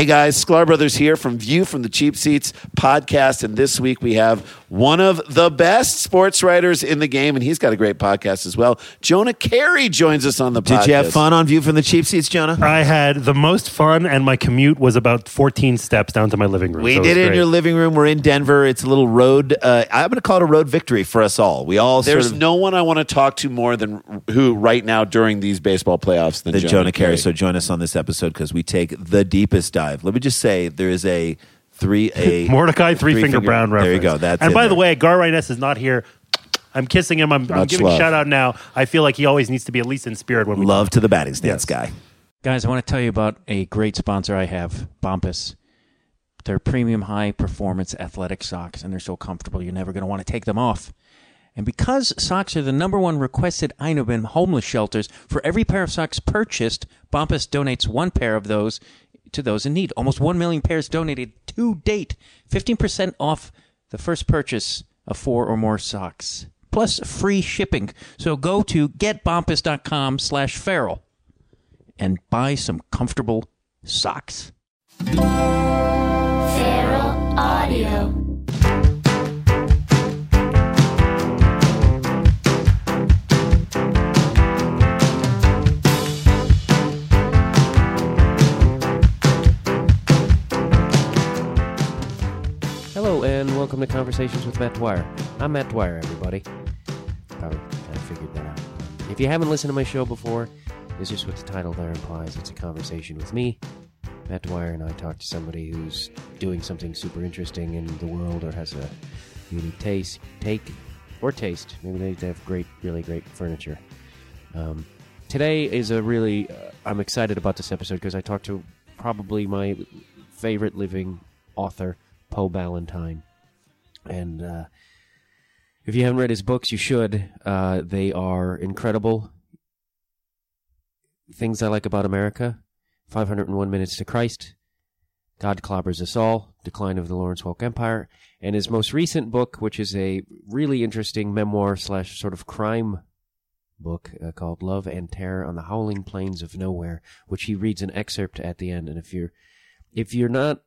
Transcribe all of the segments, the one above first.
Hey guys, Sklar Brothers here from View from the Cheap Seats podcast. And this week we have one of the best sports writers in the game, and he's got a great podcast as well. Jonah Keri joins us on the podcast. Did you have fun on View from the Cheap Seats, Jonah? I had the most fun, and my commute was about 14 steps down to my living room. We so did it in your living room. We're in Denver. It's a little road. Uh, I'm going to call it a road victory for us all. We all There's sort of, no one I want to talk to more than who right now during these baseball playoffs than than Jonah, Jonah Keri. Keri. So join us on this episode because we take the deepest dive. Let me just say there is a three a Mordecai Three, Finger, Finger- Brown reference. There you go. That's and by there. the way, Gar Ryness is not here. I'm kissing him. I'm, I'm Much giving love. a shout out now. I feel like he always needs to be at least in spirit when we love to the batting stance Yes. guy. Guys, I want to tell you about a great sponsor I have, Bombas. They're premium high performance athletic socks, and they're so comfortable you're never going to want to take them off. And because socks are the number one requested item in homeless shelters, for every pair of socks purchased, Bombas donates one pair of those to those in need. Almost 1 million pairs donated to date. 15% off the first purchase of four or more socks. Plus free shipping. So go to getbombas.com slash feral and buy some comfortable socks. Feral Audio. And welcome to Conversations with Matt Dwyer. I'm Matt Dwyer, everybody. Of figured that out. If you haven't listened to my show before, it's just what the title there implies. It's a conversation with me, Matt Dwyer, and I talk to somebody who's doing something super interesting in the world or has a unique taste, take, or taste. Maybe they, they have great, really great furniture. Um, today is a really, uh, I'm excited about this episode because I talked to probably my favorite living author, Poe Ballantine. And uh, if you haven't read his books, you should. Uh, they are incredible. Things I Like About America, 501 Minutes to Christ, God Clobbers Us All, Decline of the Lawrence Welk Empire, and his most recent book, which is a really interesting memoir slash sort of crime book uh, called Love and Terror on the Howling Plains of Nowhere, which he reads an excerpt at the end. And if you're if you're not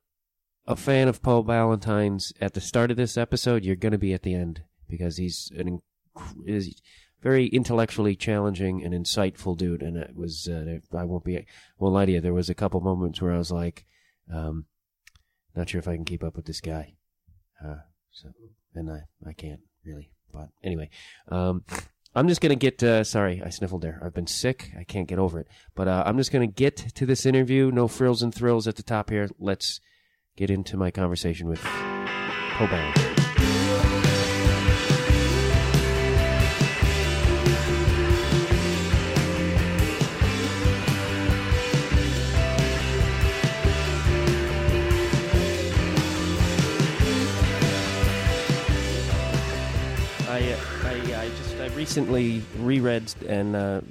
a fan of Poe Ballantine's at the start of this episode, you're going to be at the end because he's an inc- is very intellectually challenging and insightful dude. And it was uh, I won't be won't lie to you. There was a couple moments where I was like, um, not sure if I can keep up with this guy. Uh, so and I I can't really. But anyway, um, I'm just gonna get. Uh, sorry, I sniffled there. I've been sick. I can't get over it. But uh, I'm just gonna get to this interview. No frills and thrills at the top here. Let's get into my conversation with. I, uh, recently reread and uh,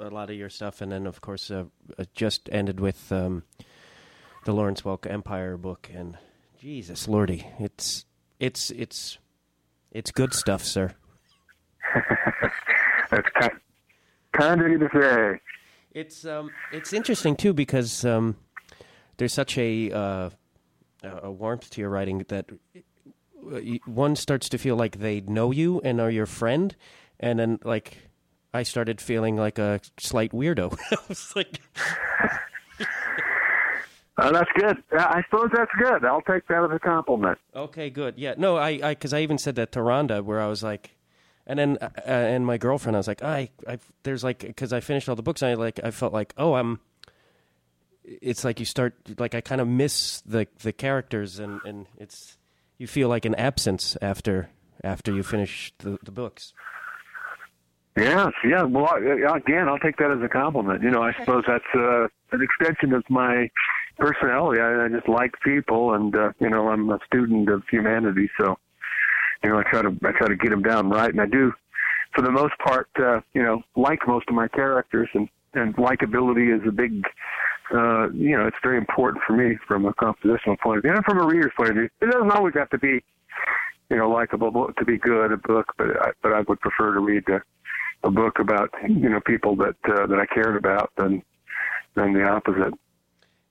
a lot of your stuff, and then of course uh, uh, just ended with um, the Lawrence Welk Empire book, and Jesus Lordy, it's it's it's it's good stuff, sir. That's kind, kind of you to say. It's um it's interesting too because um there's such a uh, a a warmth to your writing that uh, one starts to feel like they know you and are your friend, and then like I started feeling like a slight weirdo. I was like, Uh, that's good. I suppose that's good. I'll take that as a compliment. okay, good, yeah, no, I I because I even said that to Rhonda where I was like. And then, uh, uh, and my girlfriend, I was like, I, I, there's like, because I finished all the books, and I like, I felt like, oh, I'm. It's like you start, like I kind of miss the the characters, and and it's you feel like an absence after after you finish the the books. Yes, yeah. Well, I- again, I'll take that as a compliment. You know, I suppose that's uh, an extension of my personality. I, I just like people, and uh, you know, I'm a student of humanity, so you know, I try to I try to get them down right, and I do, for the most part, uh, you know, like most of my characters, and and likability is a big. Uh, you know, it's very important for me from a compositional point of view and from a reader's point of view. It doesn't always have to be, you know, likable to be good a book, but I, but I would prefer to read a, a book about you know people that uh, that I cared about than than the opposite.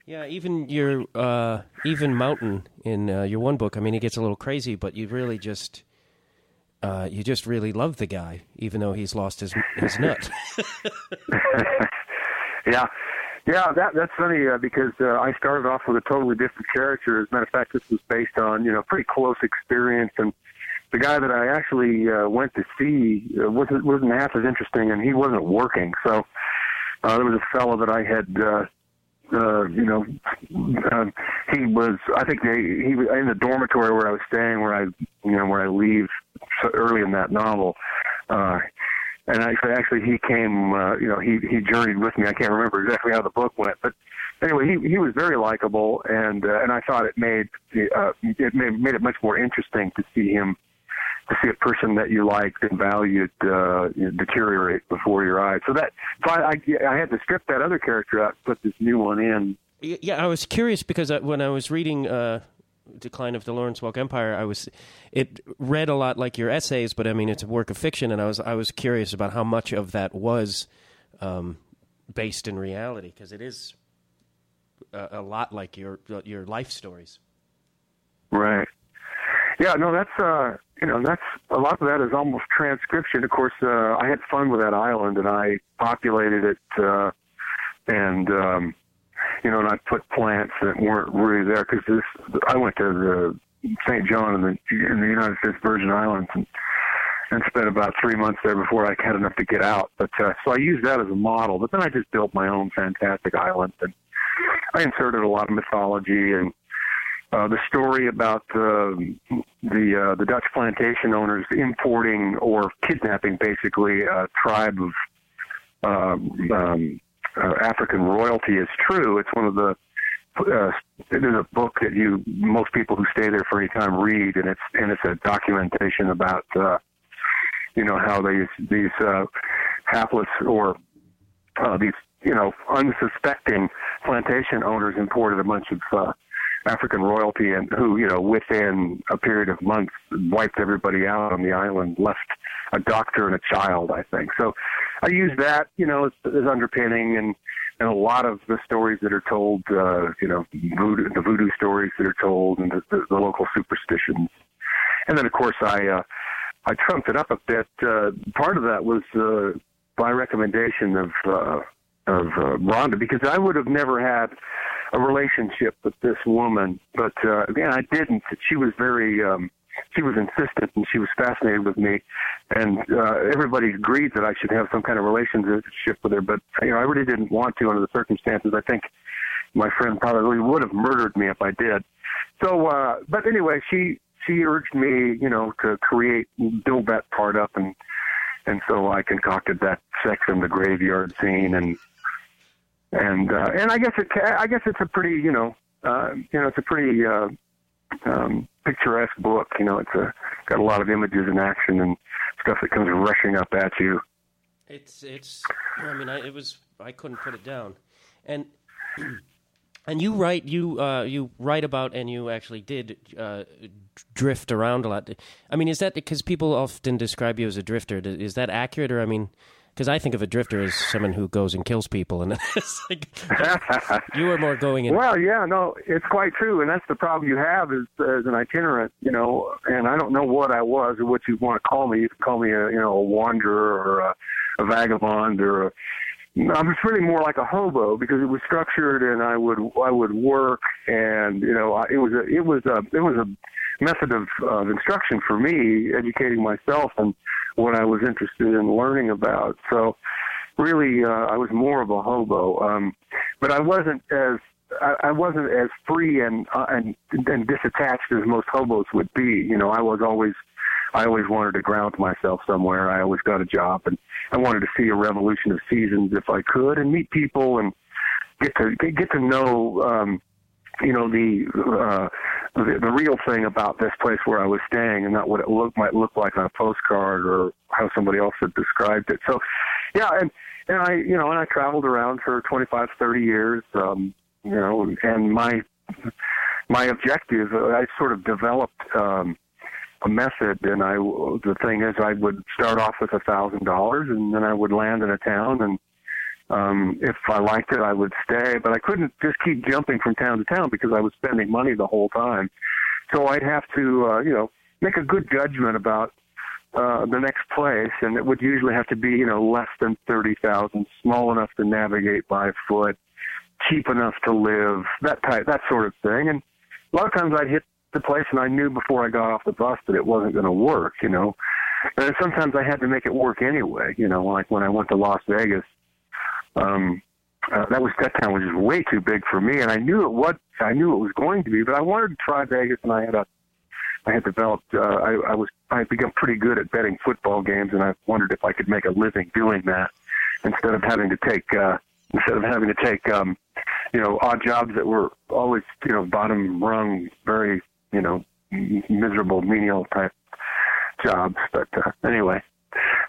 Yeah, even your uh, even Mountain in uh, your one book. I mean, he gets a little crazy, but you really just uh, you just really love the guy, even though he's lost his his nut. Yeah, yeah, that that's funny uh, because uh, I started off with a totally different character. As a matter of fact, this was based on you know pretty close experience, and the guy that I actually uh, went to see uh, wasn't wasn't half as interesting, and he wasn't working. So uh, there was a fellow that I had. Uh, uh, you know, um, he was. I think they. He was in the dormitory where I was staying, where I, you know, where I leave so early in that novel. Uh, and actually, actually, he came. Uh, you know, he he journeyed with me. I can't remember exactly how the book went, but anyway, he he was very likable, and uh, and I thought it made uh, it made, made it much more interesting to see him to see a person that you liked and valued uh, you know, deteriorate before your eyes. So that so I, I I had to strip that other character out, put this new one in. Yeah, I was curious because I, when I was reading uh, Decline of the Lawrence Welk Empire, I was it read a lot like your essays, but I mean it's a work of fiction, and I was I was curious about how much of that was um, based in reality because it is a, a lot like your your life stories. Right. Yeah, no, that's uh, you know, that's a lot of that is almost transcription. Of course, uh, I had fun with that island, and I populated it, uh, and um, you know, and I put plants that weren't really there because this. I went to the St. John in the in the United States Virgin Islands and and spent about three months there before I had enough to get out. But uh, so I used that as a model. But then I just built my own fantastic island, and I inserted a lot of mythology and uh, the story about the the uh, the Dutch plantation owners importing or kidnapping basically a tribe of um, um, uh, African royalty is true. It's one of the uh, is a book that you most people who stay there for any time read, and it's and it's a documentation about uh, you know how these these uh, hapless or uh, these you know unsuspecting plantation owners imported a bunch of uh, African royalty and who, you know, within a period of months wiped everybody out on the island, left a doctor and a child, I think. So I use that, you know, as, as underpinning and, and a lot of the stories that are told, uh, you know, voodoo, the voodoo stories that are told and the, the, the local superstitions. And then, of course, I, uh, I trumped it up a bit. Uh, part of that was, uh, by recommendation of, uh, of uh, Rhonda because I would have never had a relationship with this woman, but uh, again, I didn't. She was very, um, she was insistent and she was fascinated with me, and uh, everybody agreed that I should have some kind of relationship with her. But you know, I really didn't want to under the circumstances. I think my friend probably would have murdered me if I did. So, uh, but anyway, she she urged me, you know, to create, build that part up, and and so I concocted that sex in the graveyard scene and and uh, and I guess it I guess it's a pretty you know uh, you know it's a pretty uh, um, picturesque book. You know, it's a got a lot of images and action and stuff that comes rushing up at you. It's it's. I mean, I, it was. I couldn't put it down, and and you write you uh, you write about and you actually did uh, drift around a lot. I mean, is that because people often describe you as a drifter? Is that accurate, or I mean? Because I think of a drifter as someone who goes and kills people, and it's like you are more going in. Well, yeah, no, it's quite true, and that's the problem you have is as an itinerant, you know. And I don't know what I was or what you want to call me. You can call me a, you know, a wanderer or a, a vagabond or a. I was really more like a hobo because it was structured, and I would I would work, and you know, it was a it was a it was a method of, of instruction for me, educating myself and what I was interested in learning about. So really, uh, I was more of a hobo, um, but I wasn't as I, I wasn't as free and, uh, and and disattached as most hobos would be. You know, I was always I always wanted to ground myself somewhere. I always got a job, and I wanted to see a revolution of seasons if I could, and meet people and get to get to know. Um, you know the uh the, the real thing about this place where I was staying and not what it look might look like on a postcard or how somebody else had described it. So yeah, and and I you know and I traveled around for 25 30 years um you know and my my objective uh, I sort of developed um a method and I the thing is I would start off with a thousand dollars and then I would land in a town and Um, if I liked it, I would stay, but I couldn't just keep jumping from town to town because I was spending money the whole time. So I'd have to, uh, you know, make a good judgment about uh, the next place, and it would usually have to be, you know, less than thirty thousand, small enough to navigate by foot, cheap enough to live, that type, that sort of thing. And a lot of times I'd hit the place, and I knew before I got off the bus that it wasn't going to work, you know. And sometimes I had to make it work anyway, you know, like when I went to Las Vegas. Um, uh, that was that town was just way too big for me, and I knew it what I knew it was going to be, but I wanted to try Vegas, and I had a I had developed uh, I, I was I had become pretty good at betting football games, and I wondered if I could make a living doing that instead of having to take uh, instead of having to take um, you know odd jobs that were always you know bottom rung, very you know miserable menial type jobs. But uh, anyway,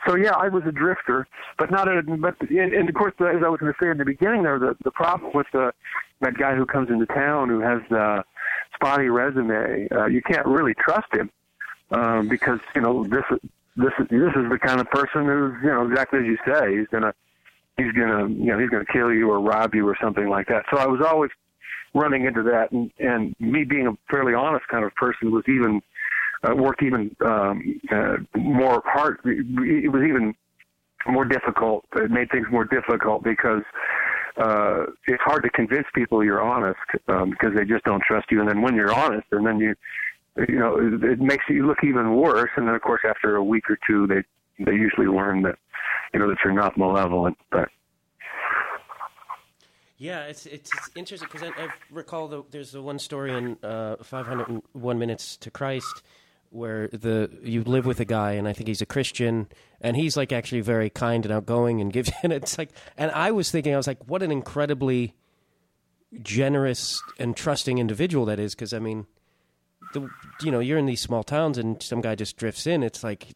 so yeah, I was a drifter, but not a. But and, and of course, as I was going to say in the beginning, there the the problem with the that guy who comes into town who has the spotty resume, uh, you can't really trust him um, because you know this this is this is the kind of person who's you know exactly as you say he's gonna he's gonna you know he's gonna kill you or rob you or something like that. So I was always running into that, and and me being a fairly honest kind of person was even uh, worked even um, uh, more hard. It was even more difficult. It made things more difficult because uh, it's hard to convince people you're honest um, because they just don't trust you. And then when you're honest, and then you, you know, it, it makes you look even worse. And then of course, after a week or two, they they usually learn that, you know, that you're not malevolent. But Yeah, it's it's, it's interesting because I, I recall the, there's the one story in uh, 501 Minutes to Christ where the you live with a guy and I think he's a Christian and he's like actually very kind and outgoing and gives and it's like and I was thinking I was like what an incredibly generous and trusting individual that is because I mean the you know you're in these small towns and some guy just drifts in it's like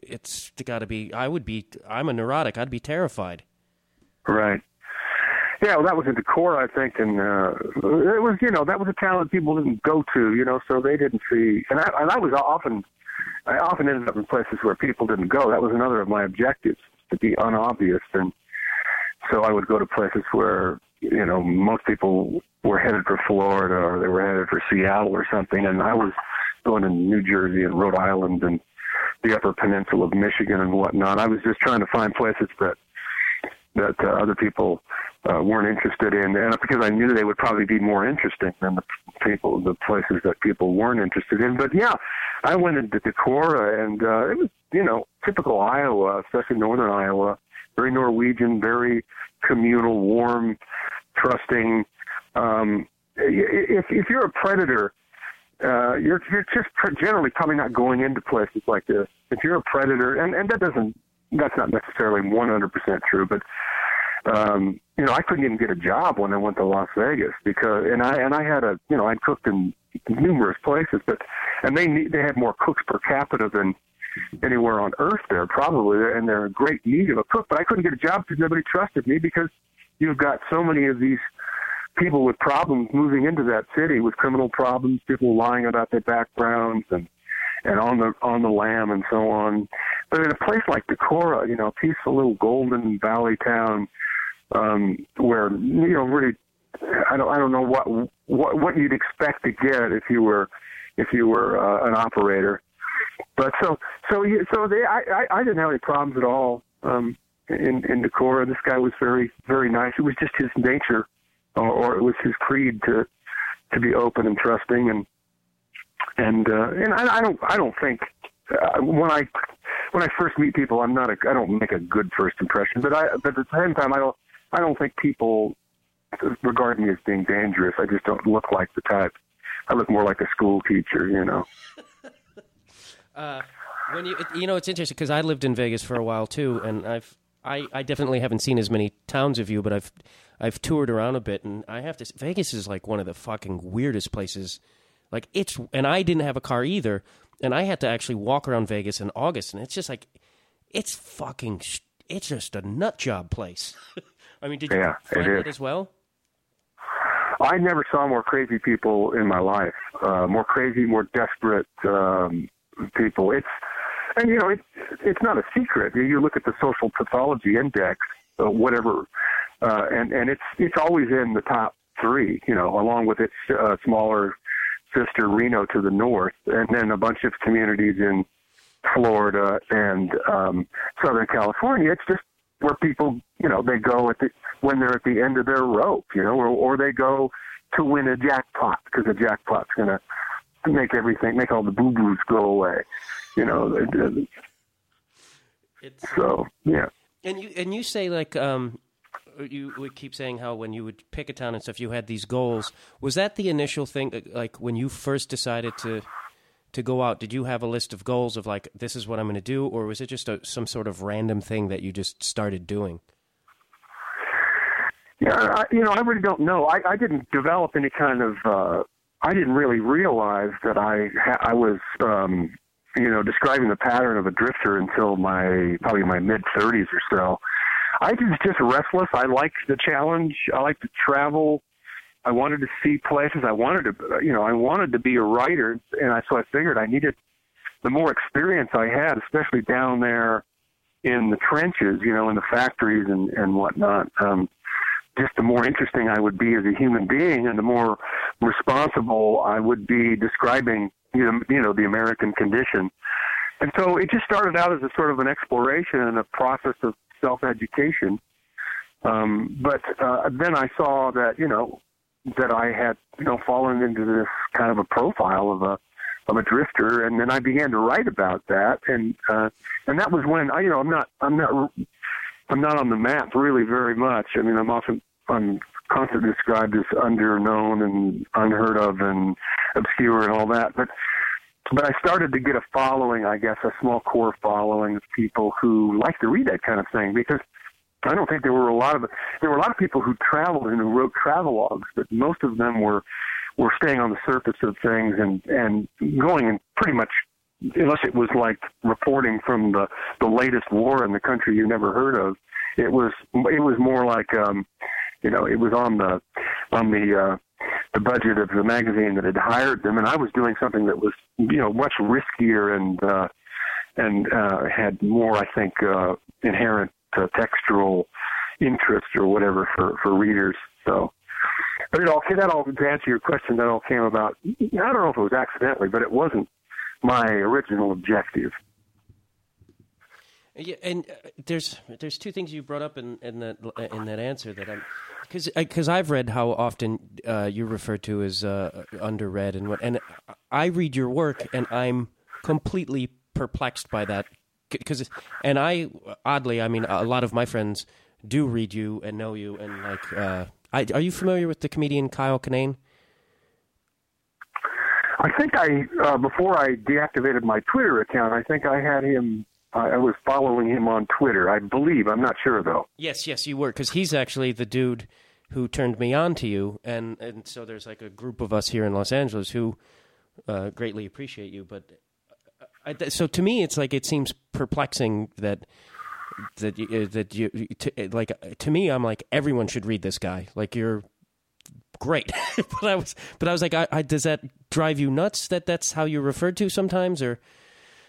it's got to be I would be I'm a neurotic I'd be terrified Right. Yeah, well, that was in Decorah, I think, and uh, it was, you know, that was a town that people didn't go to, you know, so they didn't see. And I, and I was often, I often ended up in places where people didn't go. That was another of my objectives to be unobvious, and so I would go to places where, you know, most people were headed for Florida or they were headed for Seattle or something, and I was going to New Jersey and Rhode Island and the Upper Peninsula of Michigan and whatnot. I was just trying to find places that that uh, other people uh, weren't interested in, and because I knew they would probably be more interesting than the people, the places that people weren't interested in. But yeah, I went into Decorah, and uh, it was you know typical Iowa, especially northern Iowa, very Norwegian, very communal, warm, trusting. Um, if if you're a predator, uh, you're you're just generally probably not going into places like this. If you're a predator, and and that doesn't that's not necessarily 100% true, but um, you know, I couldn't even get a job when I went to Las Vegas because, and I and I had a, you know, I'd cooked in numerous places, but and they need, they had more cooks per capita than anywhere on earth there probably, and they're in great need of a cook, but I couldn't get a job because nobody trusted me because you've got so many of these people with problems moving into that city with criminal problems, people lying about their backgrounds and and on the on the lam and so on. But in a place like Decorah, you know, a peaceful little golden valley town, um, where you know really, I don't I don't know what what what you'd expect to get if you were if you were uh, an operator. But so so so they I, I I didn't have any problems at all um, in in Decorah. This guy was very very nice. It was just his nature, or, or it was his creed to to be open and trusting and and uh, and I, I don't I don't think uh, when I when I first meet people I'm not a I don't make a good first impression but I but at the same time I don't I don't think people regard me as being dangerous I just don't look like the type I look more like a school teacher you know Uh, when you you know it's interesting because I lived in Vegas for a while too, and I've I, I definitely haven't seen as many towns of you, but I've I've toured around a bit, and I have to. s- Vegas is like one of the fucking weirdest places. Like it's, and I didn't have a car either, and I had to actually walk around Vegas in August, and it's just like, it's fucking, it's just a nut job place. I mean, did you Yeah, find is. that as well? I never saw more crazy people in my life. Uh, more crazy, more desperate um, people. It's and you know it's it's not a secret. You look at the social pathology index uh, whatever, uh, and and it's it's always in the top three, you know, along with its uh, smaller sister Reno to the north, and then a bunch of communities in Florida and um, Southern California. It's just where people, you know, they go at the when they're at the end of their rope, you know, or or they go to win a jackpot because the jackpot's going to make everything, make all the boo boos go away, you know. It's, So yeah. and you and you say like um, you would keep saying how when you would pick a town and stuff, you had these goals. Was that the initial thing? Like when you first decided to to go out, did you have a list of goals of like this is what I'm going to do, or was it just a, some sort of random thing that you just started doing? Yeah, I, you know, I really don't know. I, I didn't develop any kind of. uh I didn't really realize that I I was, um, you know, describing the pattern of a drifter until my probably my mid thirties or so. I was just restless. I liked the challenge. I liked to travel. I wanted to see places. I wanted to, you know, I wanted to be a writer, and I so I figured I needed the more experience I had, especially down there in the trenches, you know, in the factories and and whatnot. Um, just the more interesting I would be as a human being, and the more responsible I would be describing, you know, you know, the American condition. And so it just started out as a sort of an exploration and a process of self-education. Um, but uh, then I saw that, you know, that I had, you know, fallen into this kind of a profile of a of a drifter, and then I began to write about that, and uh, and that was when I, you know, I'm not, I'm not, I'm not on the map really very much. I mean, I'm often, I'm constantly described as underknown and unheard of and obscure and all that, but but I started to get a following, I guess, a small core following of people who like to read that kind of thing because I don't think there were a lot of there were a lot of people who traveled and who wrote travelogues, but most of them were were staying on the surface of things and and going in pretty much unless it was like reporting from the the latest war in the country you never heard of. It was it was more like um you know it was on the on the uh the budget of the magazine that had hired them and I was doing something that was you know much riskier and uh and uh had more I think uh inherent uh, textual interest or whatever for for readers. So but it all that all to answer your question that all came about I don't know if it was accidentally but it wasn't my original objective. Yeah, and uh, there's there's two things you brought up in, in that in that answer that I'm because because I've read how often uh, you refer to as uh, underread and what and I read your work and I'm completely perplexed by that because and I oddly I mean a lot of my friends do read you and know you and like uh, I, are you familiar with the comedian Kyle Kinane? I think I uh, before I deactivated my Twitter account I think I had him I was following him on Twitter I believe I'm not sure though Yes, yes, you were because he's actually the dude who turned me on to you, and and so there's like a group of us here in Los Angeles who uh, greatly appreciate you. But uh, so to me, it's like it seems perplexing that that you, uh, that you to, like uh, to me, I'm like everyone should read this guy. Like you're great, but I was but I was like, I, I, does that drive you nuts that that's how you're referred to sometimes or?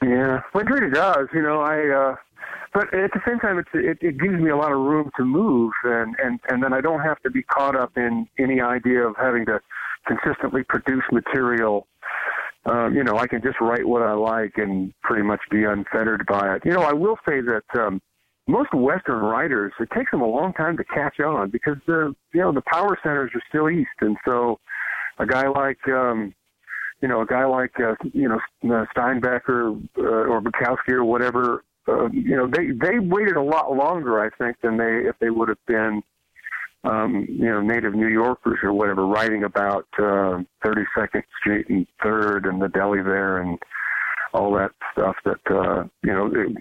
Yeah, well, it really does. You know, I. uh but at the same time, it's, it, it gives me a lot of room to move, and and and then I don't have to be caught up in any idea of having to consistently produce material. Um, you know, I can just write what I like and pretty much be unfettered by it. You know, I will say that um, most Western writers, it takes them a long time to catch on because the you know the power centers are still east, and so a guy like um, you know a guy like uh, you know Steinbecker uh, or Bukowski or whatever uh, you know, they they waited a lot longer, I think, than they if they would have been, um, you know, native New Yorkers or whatever, writing about uh, 32nd Street and Third and the deli there and all that stuff that uh, you know it,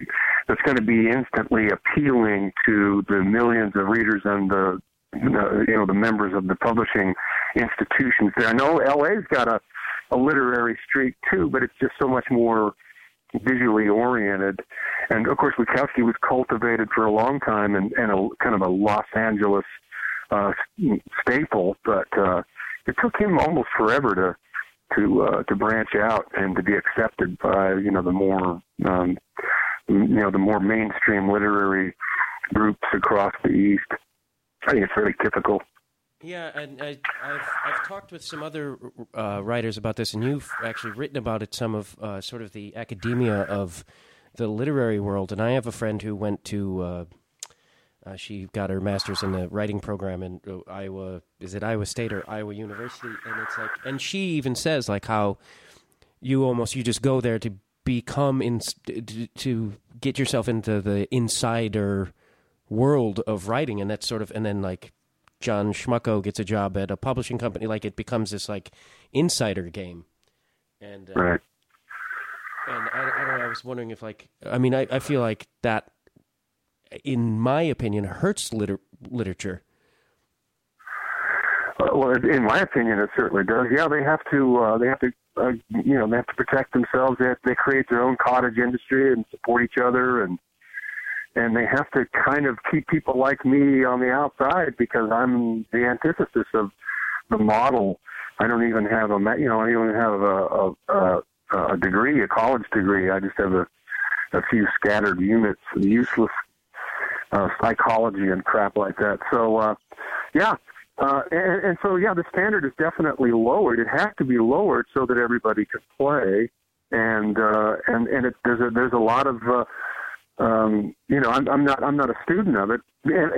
that's going to be instantly appealing to the millions of readers and the, you know the members of the publishing institutions there. I know LA's got a a literary streak too, but it's just so much more visually oriented. And of course, Bukowski was cultivated for a long time and a kind of a Los Angeles uh, staple, but uh, it took him almost forever to to uh, to branch out and to be accepted by you know the more um, you know the more mainstream literary groups across the East. I think it's fairly typical. Yeah, and I, I've I've talked with some other uh, writers about this, and you've actually written about it. Some of uh, sort of the academia of the literary world, and I have a friend who went to. Uh, she got her master's in the writing program in uh, Iowa. Is it Iowa State or Iowa University? And it's like, and she even says like how you almost you just go there to become in to, to get yourself into the insider world of writing, and that's sort of and then like John Schmucko gets a job at a publishing company, like it becomes this like insider game. And uh, Right. and I, I don't know. I was wondering if like I mean I, I feel like that, in my opinion, hurts liter- literature. Uh, well, in my opinion, it certainly does. Yeah, they have to. Uh, they have to. Uh, you know, they have to protect themselves. They have, they create their own cottage industry and support each other, and and they have to kind of keep people like me on the outside because I'm the antithesis of the model. I don't even have a. You know, I don't even have a a, a, degree, a college degree. I just have a a few scattered units, useless uh, psychology and crap like that. So, uh, yeah, uh, and, and so yeah, the standard is definitely lowered. It has to be lowered so that everybody can play, and uh, and and it, there's a there's a lot of uh, um, you know I'm, I'm not I'm not a student of it, and,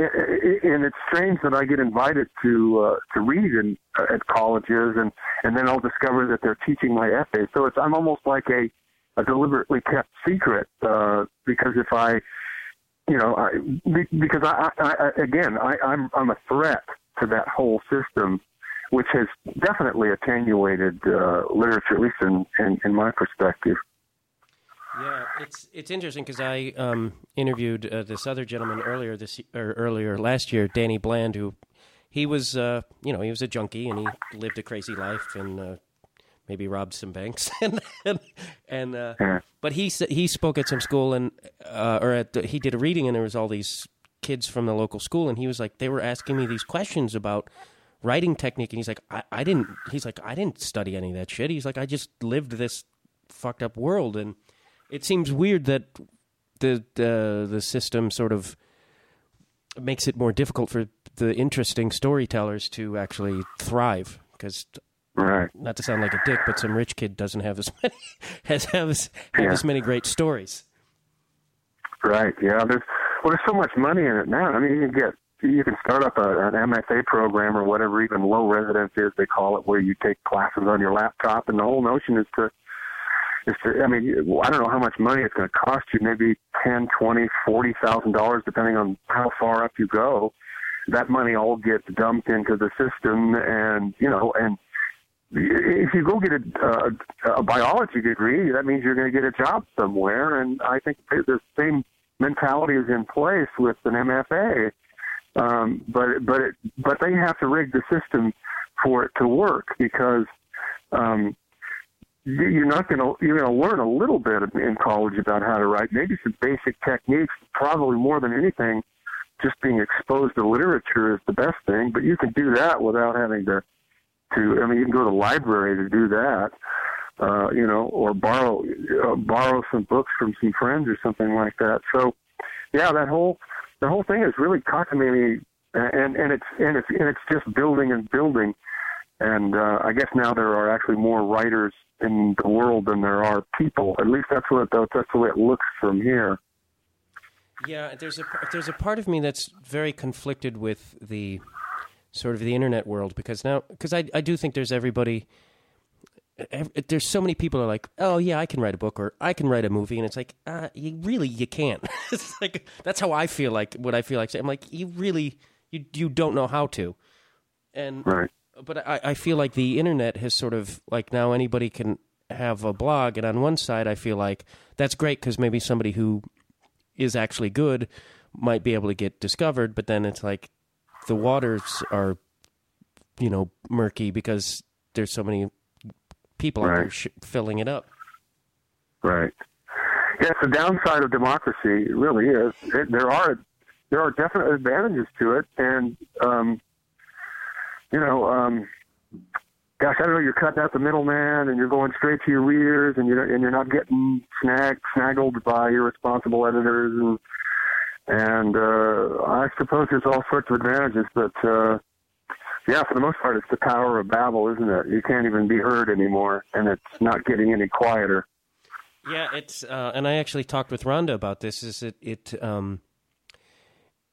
and it's strange that I get invited to uh, to read in uh, at colleges, and and then I'll discover that they're teaching my essays. So it's I'm almost like a a deliberately kept secret uh, because if I you know, I, be- because I, I, I again, I, I'm I'm a threat to that whole system, which has definitely attenuated uh, literature, at least in, in, in my perspective. Yeah, it's it's interesting because I um, interviewed uh, this other gentleman earlier this or earlier last year, Danny Bland, who he was uh, you know he was a junkie and he lived a crazy life and uh, maybe robbed some banks. And and, and uh, but he he spoke at some school and uh, or at the, he did a reading and there was all these kids from the local school and he was like they were asking me these questions about writing technique and he's like I, I didn't he's like I didn't study any of that shit. He's like I just lived this fucked up world and it seems weird that the the the system sort of makes it more difficult for the interesting storytellers to actually thrive because Right. not to sound like a dick, but some rich kid doesn't have as many has have as, have Yeah. as many great stories. Right. Yeah. There's well, there's so much money in it now. I mean, you can get you can start up a, an MFA program or whatever, even low residence is they call it, where you take classes on your laptop, and the whole notion is to is to. I mean, I don't know how much money it's going to cost you. Maybe ten, twenty, forty thousand dollars, depending on how far up you go. That money all gets dumped into the system, and you know, and if you go get a, a, a biology degree, that means you're going to get a job somewhere. And I think the same mentality is in place with an MFA. Um, but but it, but they have to rig the system for it to work because um, you- you're not going to you're going to learn a little bit in college about how to write, maybe some basic techniques. Probably more than anything, just being exposed to literature is the best thing. But you can do that without having to to I mean you can go to the library to do that. Uh, you know, or borrow uh, borrow some books from some friends or something like that. So, yeah, that whole the whole thing is really cockamamie, and and it's and it's and it's just building and building. And uh, I guess now there are actually more writers in the world than there are people. At least that's what that's the way it looks from here. Yeah, there's a there's a part of me that's very conflicted with the sort of the internet world because now because I I do think there's everybody. ev- There's so many people are like, oh yeah, I can write a book or I can write a movie, and it's like, uh, you really you can't. it's like that's how I feel like what I feel like. I'm like, you really you you don't know how to, and Right. but I, I feel like the internet has sort of like now anybody can have a blog, and on one side I feel like that's great because maybe somebody who is actually good might be able to get discovered, but then it's like the waters are, you know, murky because there's so many people out there sh- filling it up. Right. Yes, the downside of democracy. Really is. It, there are there are definite advantages to it, and um, you know, um, gosh, I don't know. You're cutting out the middleman, and you're going straight to your readers, and you're and you're not getting snagged snaggled by irresponsible editors, and and uh, I suppose there's all sorts of advantages, but uh, yeah, for the most part, it's the power of Babel, isn't it? You can't even be heard anymore, and it's not getting any quieter. Yeah, it's uh, and I actually talked with Rhonda about this. Is it it um,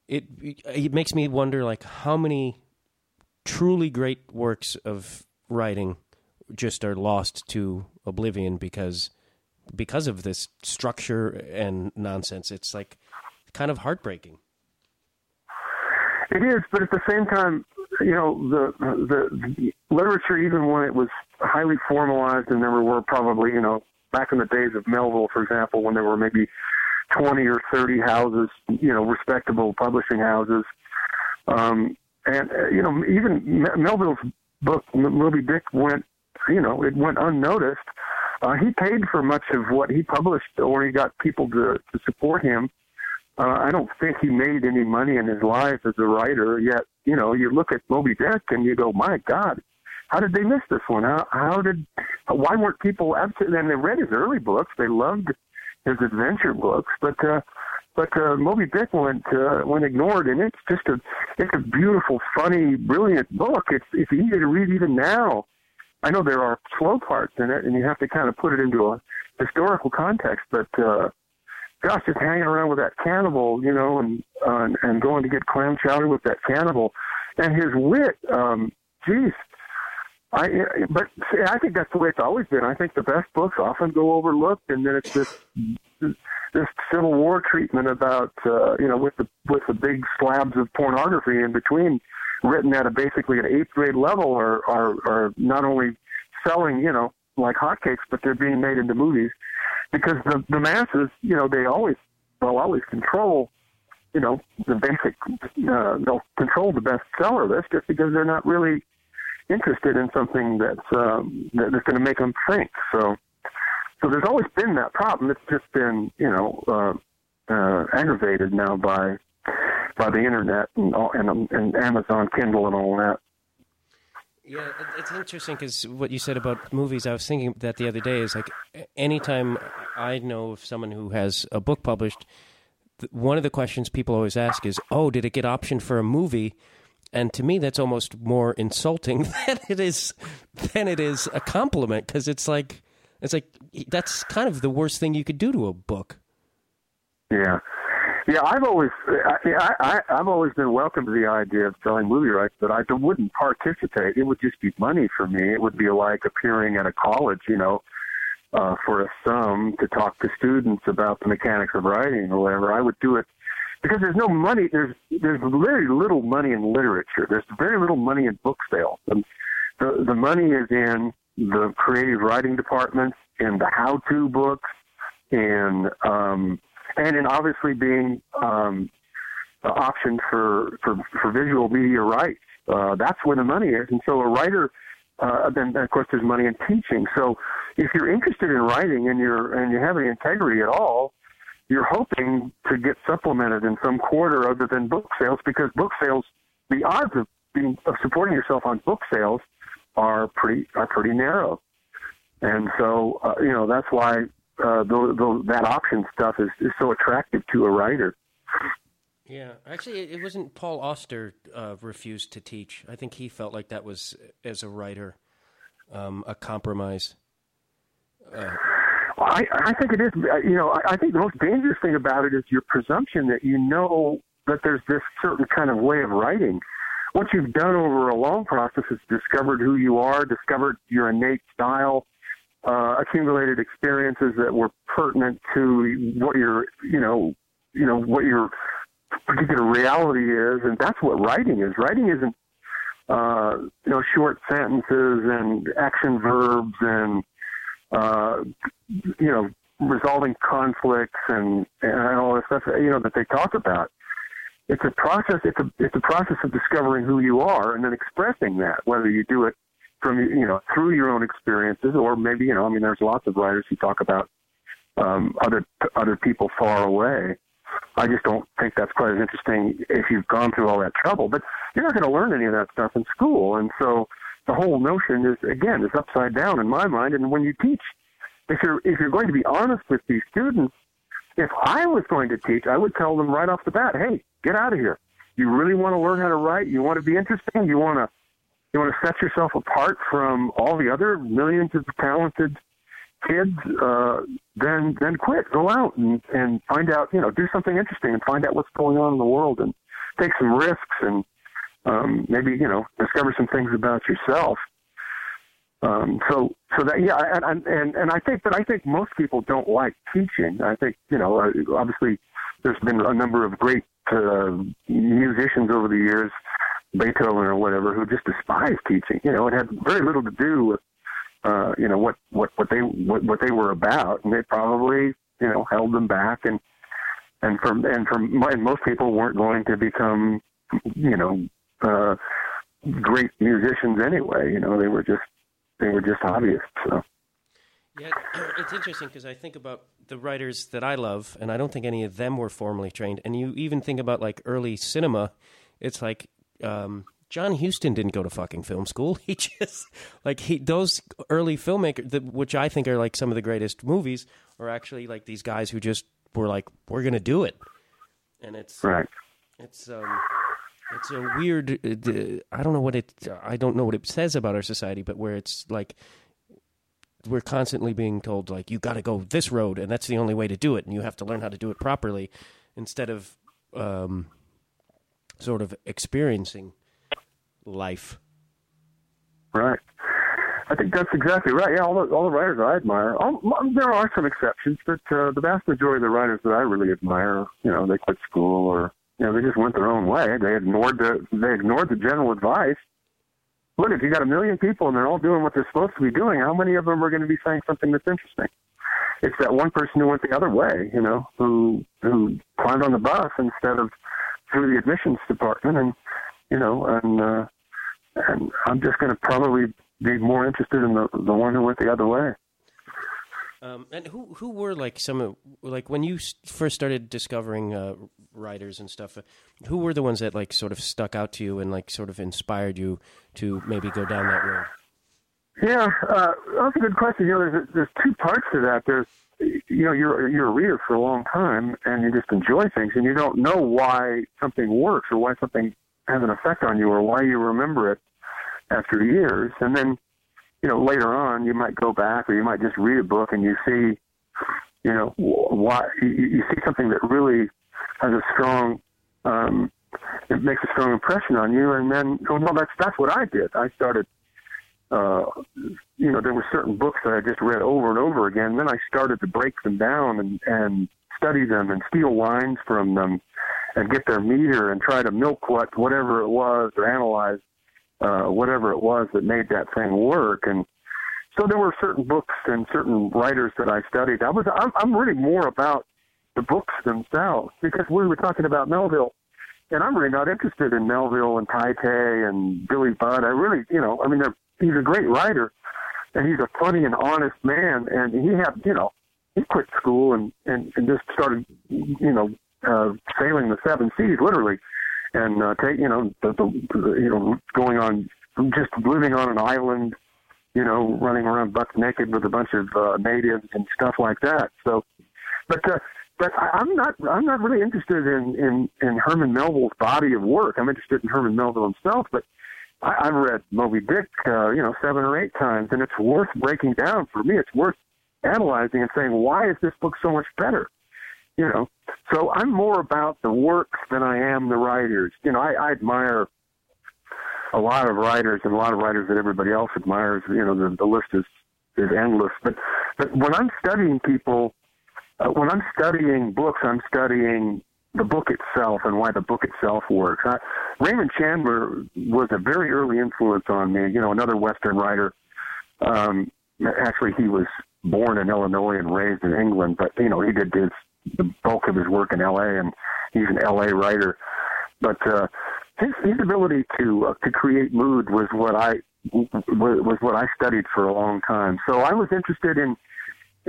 it it makes me wonder like how many truly great works of writing just are lost to oblivion because because of this structure and nonsense. It's like kind of heartbreaking. It is, but at the same time, you know, the the literature, even when it was highly formalized, and there were probably, you know, back in the days of Melville, for example, when there were maybe twenty or thirty houses, you know, respectable publishing houses, um, and uh, you know, even Melville's book Moby Dick went, you know, it went unnoticed. Uh, he paid for much of what he published, or he got people to to support him uh, I don't think he made any money in his life as a writer. Yet, you know, you look at Moby Dick and you go, "My God, how did they miss this one? How, how did? Why weren't people absolutely?" And they read his early books. They loved his adventure books, but uh, but uh, Moby Dick went uh, went ignored, and it's just a it's a beautiful, funny, brilliant book. It's it's easy to read even now. I know there are slow parts in it, and you have to kind of put it into a historical context, but uh, gosh, just hanging around with that cannibal, you know, and uh, and going to get clam chowder with that cannibal, and his wit. Um, geez, I but see, I think that's the way it's always been. I think the best books often go overlooked, and then it's this this Civil War treatment about uh, you know with the with the big slabs of pornography in between, written at a basically an eighth grade level, are are are not only selling you know like hotcakes, but they're being made into movies because the the masses, you know, they always they'll always control, you know, the basic. Uh, they'll control the bestseller list just because they're not really interested in something that's um, that, that's going to make them think. So, so there's always been that problem. It's just been, you know, uh, uh, aggravated now by by the internet and, all, and and Amazon Kindle and all that. Yeah, it's interesting because what you said about movies, I was thinking that the other day is like anytime I know of someone who has a book published, one of the questions people always ask is, "Oh, did it get optioned for a movie?" And to me, that's almost more insulting than it is than it is a compliment because it's like it's like that's kind of the worst thing you could do to a book. Yeah, yeah, I've always, I, I, I've always been welcome to the idea of selling movie rights, but I wouldn't participate. It would just be money for me. It would be like appearing at a college, you know, uh, for a sum to talk to students about the mechanics of writing or whatever. I would do it because there's no money. There's there's very little money in literature. There's very little money in book sales. And the the money is in the creative writing departments, in the how-to books, in um, and in obviously being um, optioned for, for for visual media rights. Uh, that's where the money is, and so a writer. Uh, then of course there's money in teaching. So if you're interested in writing and you're and you have any integrity at all, you're hoping to get supplemented in some quarter other than book sales because book sales, the odds of being of supporting yourself on book sales are pretty are pretty narrow. And so uh, you know that's why uh, that option stuff is, is so attractive to a writer. Yeah, actually, it wasn't Paul Auster uh, refused to teach. I think he felt like that was, as a writer, um, a compromise. Uh, I, I think it is. You know, I, I think the most dangerous thing about it is your presumption that you know that there's this certain kind of way of writing. What you've done over a long process is discovered who you are, discovered your innate style, uh, accumulated experiences that were pertinent to what your, you know, you know what your particular reality is, and that's what writing is. Writing isn't, uh, you know, short sentences and action verbs and, uh, you know, resolving conflicts and, and all this stuff, you know, that they talk about. It's a process. It's a it's a process of discovering who you are and then expressing that. Whether you do it from you know through your own experiences, or maybe you know, I mean, there's lots of writers who talk about um, other other people far away. I just don't think that's quite as interesting if you've gone through all that trouble. But you're not going to learn any of that stuff in school, and so the whole notion is again is upside down in my mind. And when you teach, if you're if you're going to be honest with these students, if I was going to teach, I would tell them right off the bat, hey, get out of here. You really want to learn how to write? You want to be interesting? You want to you want to set yourself apart from all the other millions of talented kids? Uh, then then quit. Go out and and find out. You know, do something interesting and find out what's going on in the world and take some risks and um, maybe you know discover some things about yourself. Um, so, so that yeah, and, and and I think, but I think most people don't like teaching. I think you know, uh, obviously, there's been a number of great uh, musicians over the years, Beethoven or whatever, who just despised teaching. You know, it had very little to do with uh, you know what what what they what, what they were about, and they probably you know held them back, and and from and from and most people weren't going to become you know uh, great musicians anyway. You know, they were just they were just obvious. So. Yeah, it's interesting because I think about the writers that I love, and I don't think any of them were formally trained. And you even think about like early cinema, it's like um, John Huston didn't go to fucking film school. He just like he those early filmmakers, the, which I think are like some of the greatest movies, are actually like these guys who just were like, we're gonna do it, and it's right. It's um, it's a weird. Uh, I don't know what it. I don't know what it says about our society, but where it's like we're constantly being told like you got to go this road, and that's the only way to do it, and you have to learn how to do it properly, instead of um, sort of experiencing life. Right. I think that's exactly right. Yeah, all the all the writers I admire. All, there are some exceptions, but uh, the vast majority of the writers that I really admire, you know, they quit school or you know, they just went their own way. They ignored the they ignored the general advice. Look, if you got a million people and they're all doing what they're supposed to be doing, how many of them are going to be saying something that's interesting? It's that one person who went the other way, you know, who who climbed on the bus instead of through the admissions department, and you know, and uh, and I'm just going to probably be more interested in the the one who went the other way. Um, and who who were like some of like when you first started discovering uh, writers and stuff? Uh, who were the ones that like sort of stuck out to you and like sort of inspired you to maybe go down that road? Yeah, uh, that's a good question. You know, there's there's two parts to that. There's you know you're you're a reader for a long time and you just enjoy things and you don't know why something works or why something has an effect on you or why you remember it after years and then you know, later on you might go back or you might just read a book and you see, you know, why you, see something that really has a strong, um, it makes a strong impression on you. And then, well, that's, that's what I did. I started, uh, you know, there were certain books that I just read over and over again. Then I started to break them down and, and study them and steal lines from them and get their meter and try to milk what, whatever it was or analyze uh, whatever it was that made that thing work. And so there were certain books and certain writers that I studied. I was I'm, I'm really more about the books themselves because we were talking about Melville, and I'm really not interested in Melville and Typee and Billy Budd. I really, you know, I mean, he's a great writer, and he's a funny and honest man, and he had, you know, he quit school and and, and just started, you know, uh, sailing the seven seas literally and uh, take you know the, the you know going on just living on an island, you know, running around buck naked with a bunch of uh, natives and stuff like that. So, but uh, but I'm not I'm not really interested in in in Herman Melville's body of work. I'm interested in Herman Melville himself, but. I, I've read Moby Dick, uh, you know, seven or eight times, and it's worth breaking down for me. It's worth analyzing and saying, why is this book so much better? you know. So I'm more about the works than I am the writers. You know, I, I admire a lot of writers and a lot of writers that everybody else admires. You know, the, the list is is endless. But but when I'm studying people, uh, when I'm studying books, I'm studying the book itself and why the book itself works. I, Raymond Chandler was a very early influence on me. You know, another Western writer. Um, actually, he was born in Illinois and raised in England, but you know, he did his the bulk of his work in L.A. and he's an L.A. writer. But uh, his his ability to uh, to create mood was what I was what I studied for a long time. So I was interested in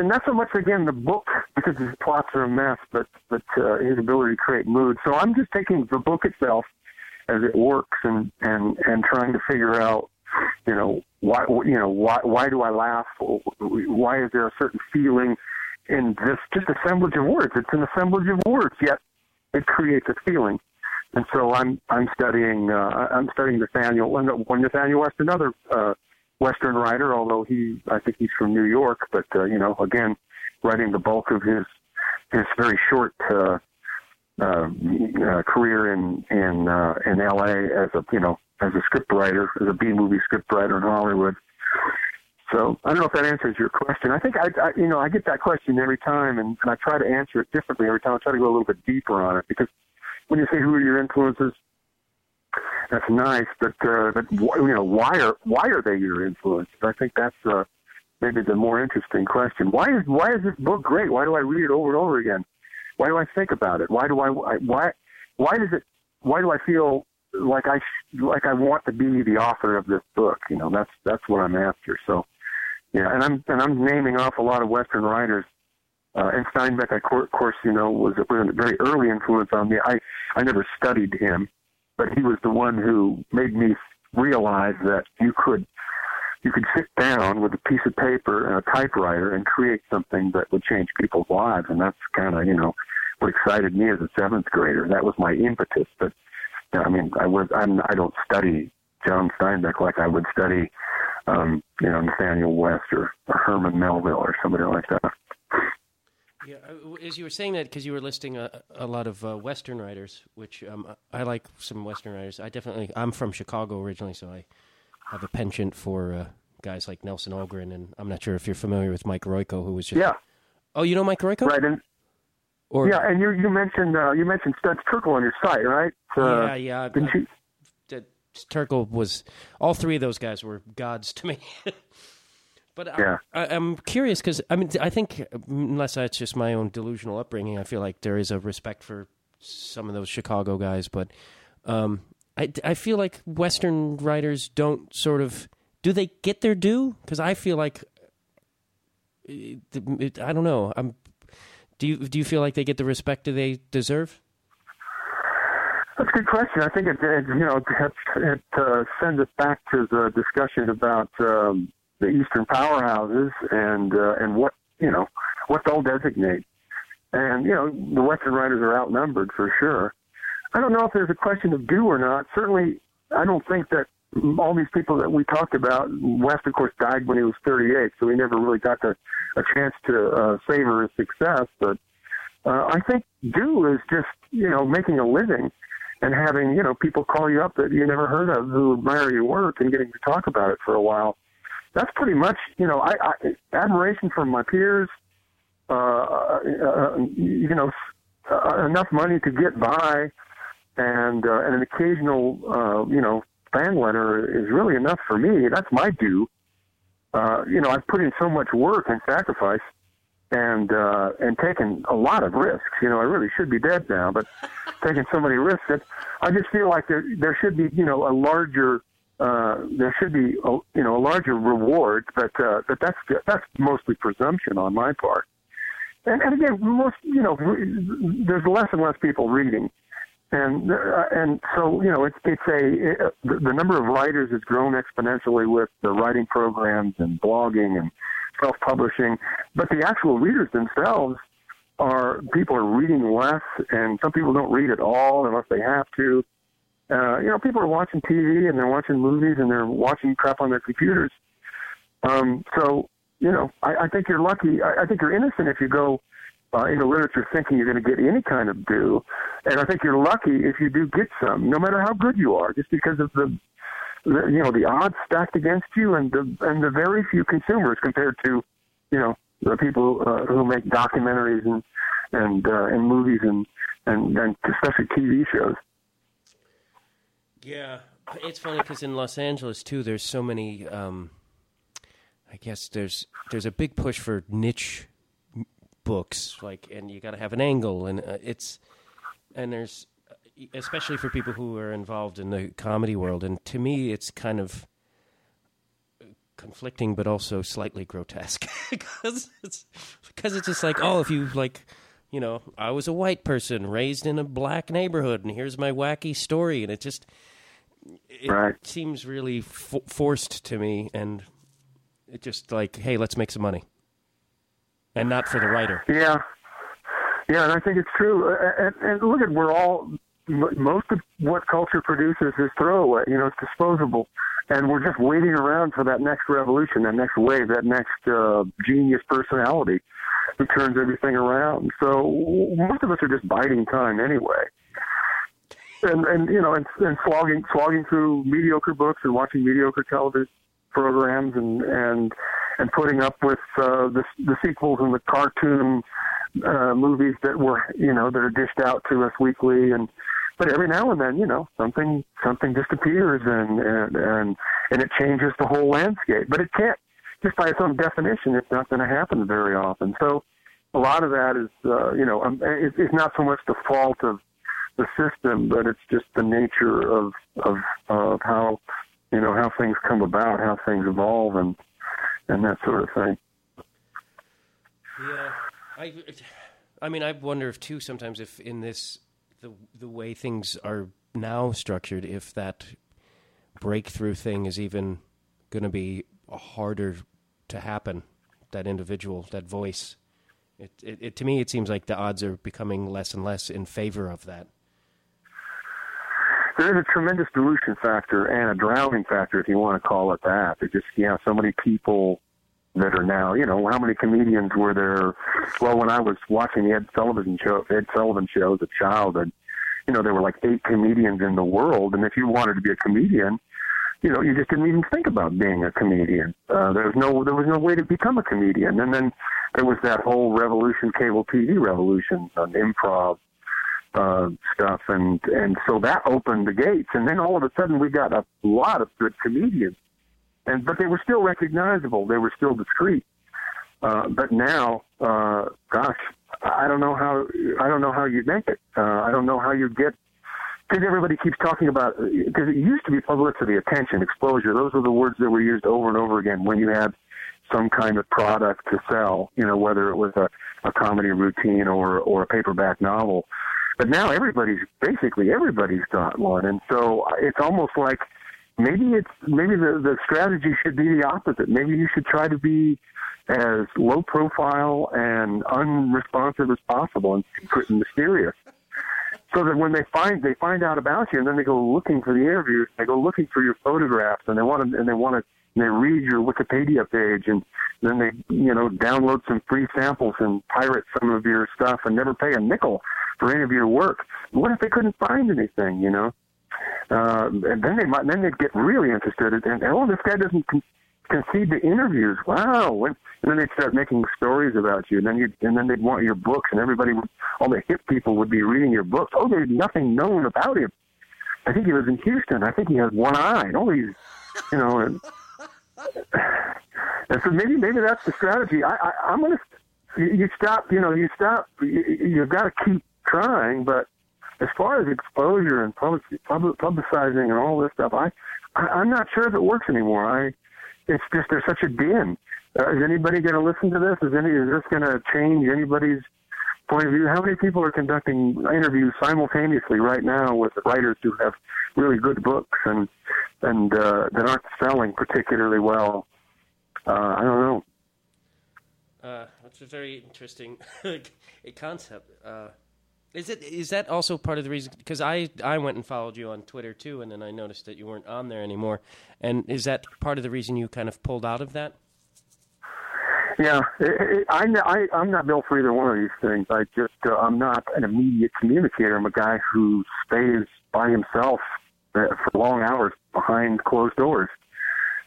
and not so much again the book because his plots are a mess, but but uh, his ability to create mood. So I'm just taking the book itself as it works and and and trying to figure out you know why you know why why do I laugh? Why is there a certain feeling in this just assemblage of words. It's an assemblage of words, yet it creates a feeling. And so I'm I'm studying uh, I'm studying Nathaniel one Nathanael West, another uh, Western writer, although he I think he's from New York, but uh, you know again writing the bulk of his his very short uh, uh, uh, career in in uh, in L.A. as a you know as a script writer, as a B movie script writer in Hollywood. So I don't know if that answers your question. I think I, I you know I get that question every time, and, and I try to answer it differently every time. I try to go a little bit deeper on it because when you say who are your influences, that's nice, but uh, but you know why are why are they your influences? I think that's uh, maybe the more interesting question. Why is why is this book great? Why do I read it over and over again? Why do I think about it? Why do I why why does it why do I feel like I like I want to be the author of this book? You know, that's that's what I'm after. So, yeah, and I'm and I'm naming off a lot of Western writers. Uh, and Steinbeck, of course, you know, was was a very early influence on me. I I never studied him, but he was the one who made me realize that you could you could sit down with a piece of paper and a typewriter and create something that would change people's lives, and that's kind of you know what excited me as a seventh grader. That was my impetus. But I mean, I was I'm I don't study John Steinbeck like I would study um, you know Nathanael West or, or Herman Melville or somebody like that. Yeah, uh, as you were saying that, because you were listing a, a lot of uh, Western writers, which um, I like some Western writers. I definitely, I'm from Chicago originally, so I have a penchant for uh, guys like Nelson Algren, and I'm not sure if you're familiar with Mike Royko, who was just yeah. Oh, you know Mike Royko? Right, and or yeah, and you you mentioned uh, you mentioned Studs Terkel on your site, right? Uh, yeah, yeah. Didn't I, you? Terkel was all three of those guys were gods to me. but yeah. I, am curious because I mean I think unless that's just my own delusional upbringing, I feel like there is a respect for some of those Chicago guys, but um, I I feel like Western writers don't sort of do they get their due? Because I feel like it, it, I don't know. I'm do you do you feel like they get the respect that they deserve? That's a good question. I think it, it you know it, it uh, sends us back to the discussion about um, the Eastern powerhouses and uh, and what you know what they'll designate. And you know the Western writers are outnumbered for sure. I don't know if there's a question of do or not. Certainly, I don't think that all these people that we talked about. West, of course, died when he was 38, so he never really got the a chance to uh, savor his success. But uh, I think do is just you know making a living and having you know people call you up that you never heard of who admire your work and getting to talk about it for a while. That's pretty much you know I, I admiration from my peers. Uh, uh, you know, uh, enough money to get by, and uh, and an occasional uh, you know fan letter is really enough for me. That's my due uh, you know, I've put in so much work and sacrifice and uh, and taken a lot of risks. You know, I really should be dead now, but taking so many risks that I just feel like there there should be you know a larger uh, there should be a, you know a larger reward, but uh, but that's that's mostly presumption on my part. And, and again, most you know, there's less and less people reading and uh, and so you know it's it's a it, the number of writers has grown exponentially with the writing programs and blogging and self publishing, but the actual readers themselves are people are reading less, and some people don't read at all unless they have to. Uh, you know, people are watching TV and they're watching movies and they're watching crap on their computers. Um, so you know, I, I think you're lucky. I, I think you're innocent if you go uh, into literature thinking you're going to get any kind of due. And I think you're lucky if you do get some, no matter how good you are, just because of the, the you know the odds stacked against you and the and the very few consumers compared to you know the people uh, who make documentaries and and uh, and movies and, and and especially TV shows. Yeah, it's funny because in Los Angeles too, there's so many. Um, I guess there's there's a big push for niche books like and you got to have an angle and uh, it's and there's especially for people who are involved in the comedy world and to me it's kind of conflicting but also slightly grotesque because it's because it's just like oh if you like you know I was a white person raised in a black neighborhood and here's my wacky story and it just it right. seems really forced to me and it just like hey let's make some money and not for the writer. Yeah, yeah, and I think it's true. And, and look at we're all most of what culture produces is throwaway. You know, it's disposable, and we're just waiting around for that next revolution, that next wave, that next uh, genius personality who turns everything around. So most of us are just biding time anyway. And and you know and, and slogging slogging through mediocre books and watching mediocre television programs and and and putting up with uh, the the sequels and the cartoon uh, movies that were you know that are dished out to us weekly and but every now and then you know something something just appears and and and and it changes the whole landscape but it can't just by its own definition it's not going to happen very often. So a lot of that is uh, you know um, it, it's not so much the fault of the system but it's just the nature of of of how you know how things come about how things evolve and and that sort of thing. Yeah, I, I mean, I wonder if too sometimes if in this the the way things are now structured, if that breakthrough thing is even going to be a harder to happen. That individual, that voice. It, it, it to me, it seems like the odds are becoming less and less in favor of that. there is a tremendous dilution factor and a drowning factor, if you want to call it that. There's just, you know, so many people that are now, you know, how many comedians were there? Well, when I was watching the Ed Sullivan show, Ed Sullivan show as a child, and you know, there were like eight comedians in the world, and if you wanted to be a comedian, you know, you just didn't even think about being a comedian. Uh, there was no, there was no way to become a comedian, and then there was that whole revolution, cable TV revolution, on improv uh, stuff, and and so that opened the gates, and then all of a sudden we got a lot of good comedians, and but they were still recognizable, they were still discreet. Uh, but now, uh, gosh, I don't know how I don't know how you make it. Uh, I don't know how you get because everybody keeps talking about uh, because it used to be publicity, attention, exposure. Those were the words that were used over and over again when you had some kind of product to sell. You know, whether it was a, a comedy routine or or a paperback novel. But now everybody's basically everybody's got one, and so uh, it's almost like maybe it's maybe the the strategy should be the opposite. Maybe you should try to be as low profile and unresponsive as possible and secret and mysterious. So that when they find they find out about you and then they go looking for the interviews, they go looking for your photographs and they want to and they want to and they read your Wikipedia page and then they you know download some free samples and pirate some of your stuff and never pay a nickel for any of your work. What if they couldn't find anything? You know, uh, and then they might then they'd get really interested and, and oh this guy doesn't concede to interviews. Wow, when, and then they'd start making stories about you, and then you and then they'd want your books, and everybody, would, all the hip people would be reading your books. Oh, there's nothing known about him. I think he lives in Houston. I think he has one eye. And all these, you know, and, and so maybe maybe that's the strategy. I, I I'm gonna you stop. You know, you stop. You, you've got to keep trying, but as far as exposure and public, public publicizing and all this stuff, I, I I'm not sure if it works anymore. I it's just there's such a din. Uh, is anybody going to listen to this? Is any is this going to change anybody's point of view? How many people are conducting interviews simultaneously right now with writers who have really good books and and uh, that aren't selling particularly well? Uh, I don't know. Uh, that's a very interesting concept. Is it is that also part of the reason? Because I I went and followed you on Twitter too, and then I noticed that you weren't on there anymore. And is that part of the reason you kind of pulled out of that? Yeah, it, it, I, I, I'm not built for either one of these things. I just, uh, I'm not an immediate communicator. I'm a guy who stays by himself uh, for long hours behind closed doors.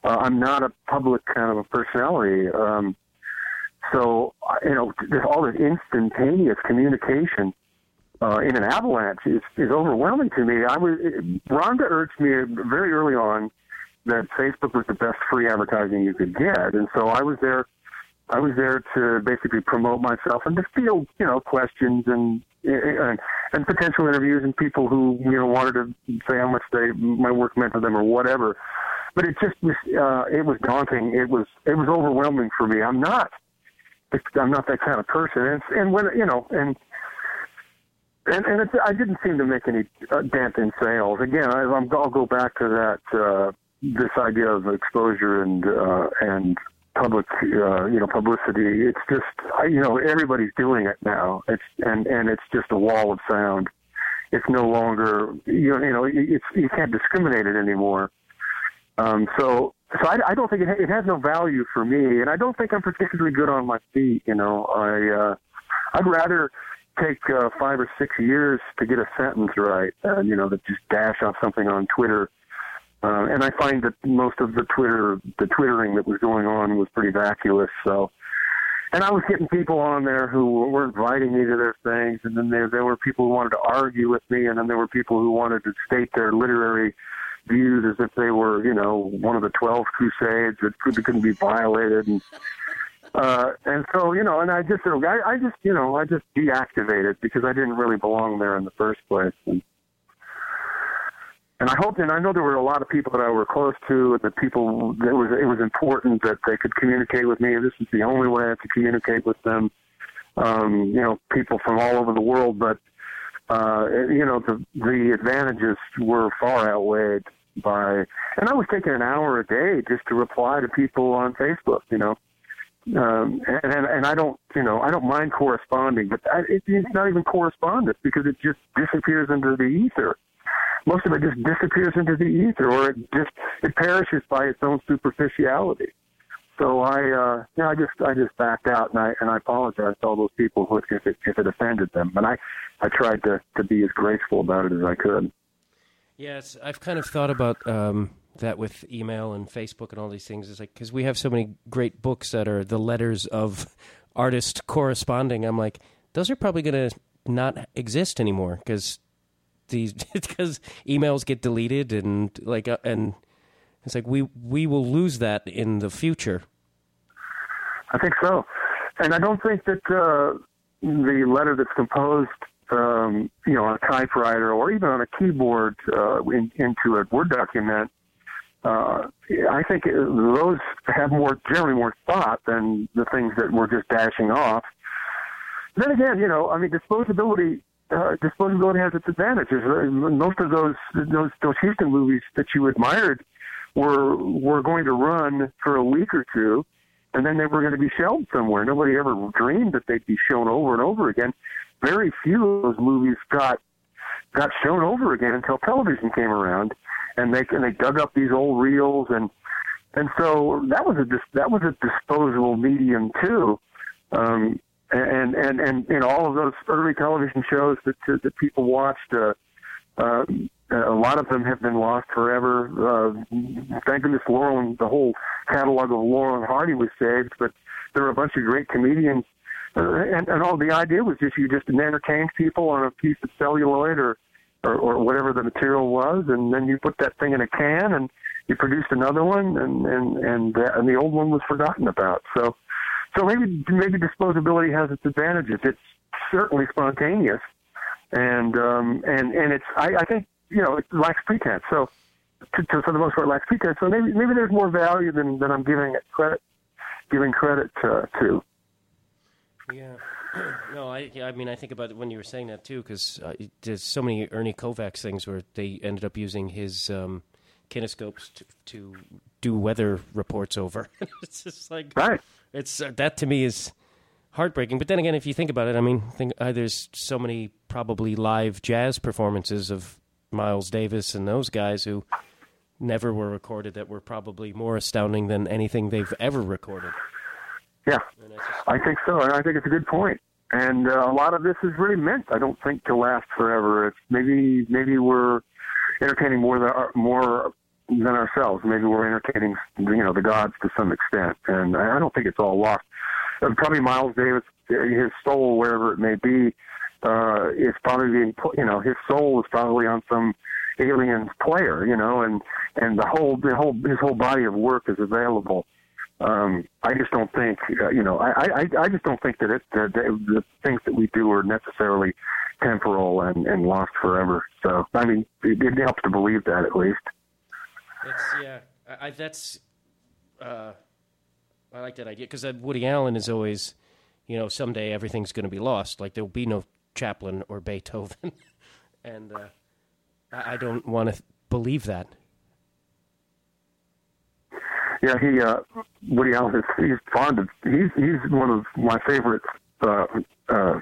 Uh, I'm not a public kind of a personality. Um, so, uh, you know, there's all this instantaneous communication uh, in an avalanche is, is overwhelming to me. I was Rhonda urged me very early on that Facebook was the best free advertising you could get, and so I was there. I was there to basically promote myself and to field, you know, questions and and, and potential interviews and people who you know wanted to say how much they my work meant to them or whatever. But it just was uh, it was daunting. It was it was overwhelming for me. I'm not I'm not that kind of person. And, and when you know and and and I didn't seem to make any uh, dent in sales. Again, I, I'm, I'll go back to that uh, this idea of exposure and uh, and public, uh, you know, publicity. It's just, you know, everybody's doing it now. It's and and it's just a wall of sound. It's no longer, you know, you know, it's you can't discriminate it anymore. Um, so, so I, I don't think it, ha- it has no value for me, and I don't think I'm particularly good on my feet. You know, I, uh, I'd rather take uh, five or six years to get a sentence right, uh, you know, that just dash off something on Twitter. Uh, and I find that most of the Twitter, the twittering that was going on was pretty vacuous. So, and I was getting people on there who were inviting me to their things, and then there there were people who wanted to argue with me, and then there were people who wanted to state their literary views as if they were, you know, one of the twelve crusades that couldn't couldn't be violated, and uh, and so you know, and I just I, I just you know I just deactivated because I didn't really belong there in the first place, and and I hoped, and I know there were a lot of people that I were close to, and that people it was it was important that they could communicate with me. This is the only way I could communicate with them. Um, you know, people from all over the world, but uh, you know, the the advantages were far outweighed by. And I was taking an hour a day just to reply to people on Facebook. You know, um, and, and I don't, you know, I don't mind corresponding, but I, it, it's not even correspondence because it just disappears into the ether. Most of it just disappears into the ether, or it just it perishes by its own superficiality. So I, uh, know, I just I just backed out, and I and I apologize to all those people who, if it if it offended them, and I I tried to to be as graceful about it as I could. Yes, I've kind of thought about um, that with email and Facebook and all these things. It's like because we have so many great books that are the letters of artists corresponding. I'm like, those are probably going to not exist anymore because these because emails get deleted and like uh, and it's like we we will lose that in the future. I think so, and I don't think that uh, the letter that's composed, um, you know, on a typewriter or even on a keyboard uh, in, into a Word document, uh, I think those have more generally more thought than the things that we're just dashing off. Then again, you know, I mean, disposability. Uh, disposability has its advantages. Most of those those those Huston movies that you admired were were going to run for a week or two, and then they were going to be shelved somewhere. Nobody ever dreamed that they'd be shown over and over again. Very few of those movies got got shown over again until television came around, and they and they dug up these old reels and and so that was a that was a disposable medium too. Um, and and and know all of those early television shows that that people watched. Uh, uh, a lot of them have been lost forever. Uh, thank goodness Laurel and the whole catalog of Laurel and Hardy was saved, but there were a bunch of great comedians, and, and all the idea was just you just entertained people on a piece of celluloid or, or or whatever the material was, and then you put that thing in a can and you produced another one, and and and, uh, and the old one was forgotten about. So, so maybe maybe disposability has its advantages. It's certainly spontaneous, and um, and and it's I, I think you know it lacks pretense. So, to, to, for the most part, lacks pretense. So maybe maybe there's more value than than I'm giving it credit giving credit to. to. Yeah. No, I I mean I think about it when you were saying that too because uh, there's so many Ernie Kovacs things where they ended up using his um, kinescopes to, to do weather reports over. it's just like Right. it's uh, that to me is heartbreaking. But then again, if you think about it, I mean, think uh, there's so many probably live jazz performances of Miles Davis and those guys who never were recorded that were probably more astounding than anything they've ever recorded. Yeah, And I think so, and I think it's a good point. And uh, a lot of this is really meant, I don't think, to last forever. It's maybe maybe we're entertaining more than more than ourselves. Maybe we're entertaining, you know, the gods to some extent, and I don't think it's all lost. Uh, probably Miles Davis, his soul, wherever it may be, uh, is probably being, put- you know, his soul is probably on some alien's player, you know, and and the whole the whole his whole body of work is available um, I just don't think, uh, you know, I, I, I just don't think that it, the, the, things that we do are necessarily temporal and, and lost forever. So, I mean, it, it helps to believe that at least. It's yeah. I, I that's uh, I like that idea because Woody Allen is always, you know, someday everything's going to be lost. Like there will be no Chaplin or Beethoven, and uh, I, I don't want to believe that. Yeah, he uh, Woody Allen is he's fond of he's he's one of my favorites. Uh, uh,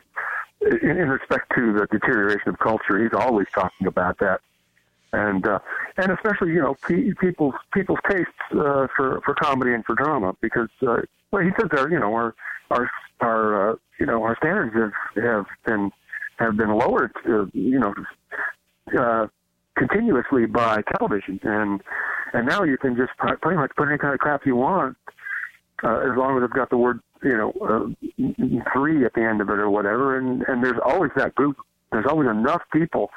in, in respect to the deterioration of culture, he's always talking about that, and uh, and especially you know pe- people's people's tastes uh, for for comedy and for drama because uh, well he says our you know our our our uh, you know our standards have have been have been lowered uh, you know uh, continuously by television. And and now you can just pretty much put any kind of crap you want uh, as long as it's got the word you know uh, three at the end of it or whatever. And and there's always that group there's always enough people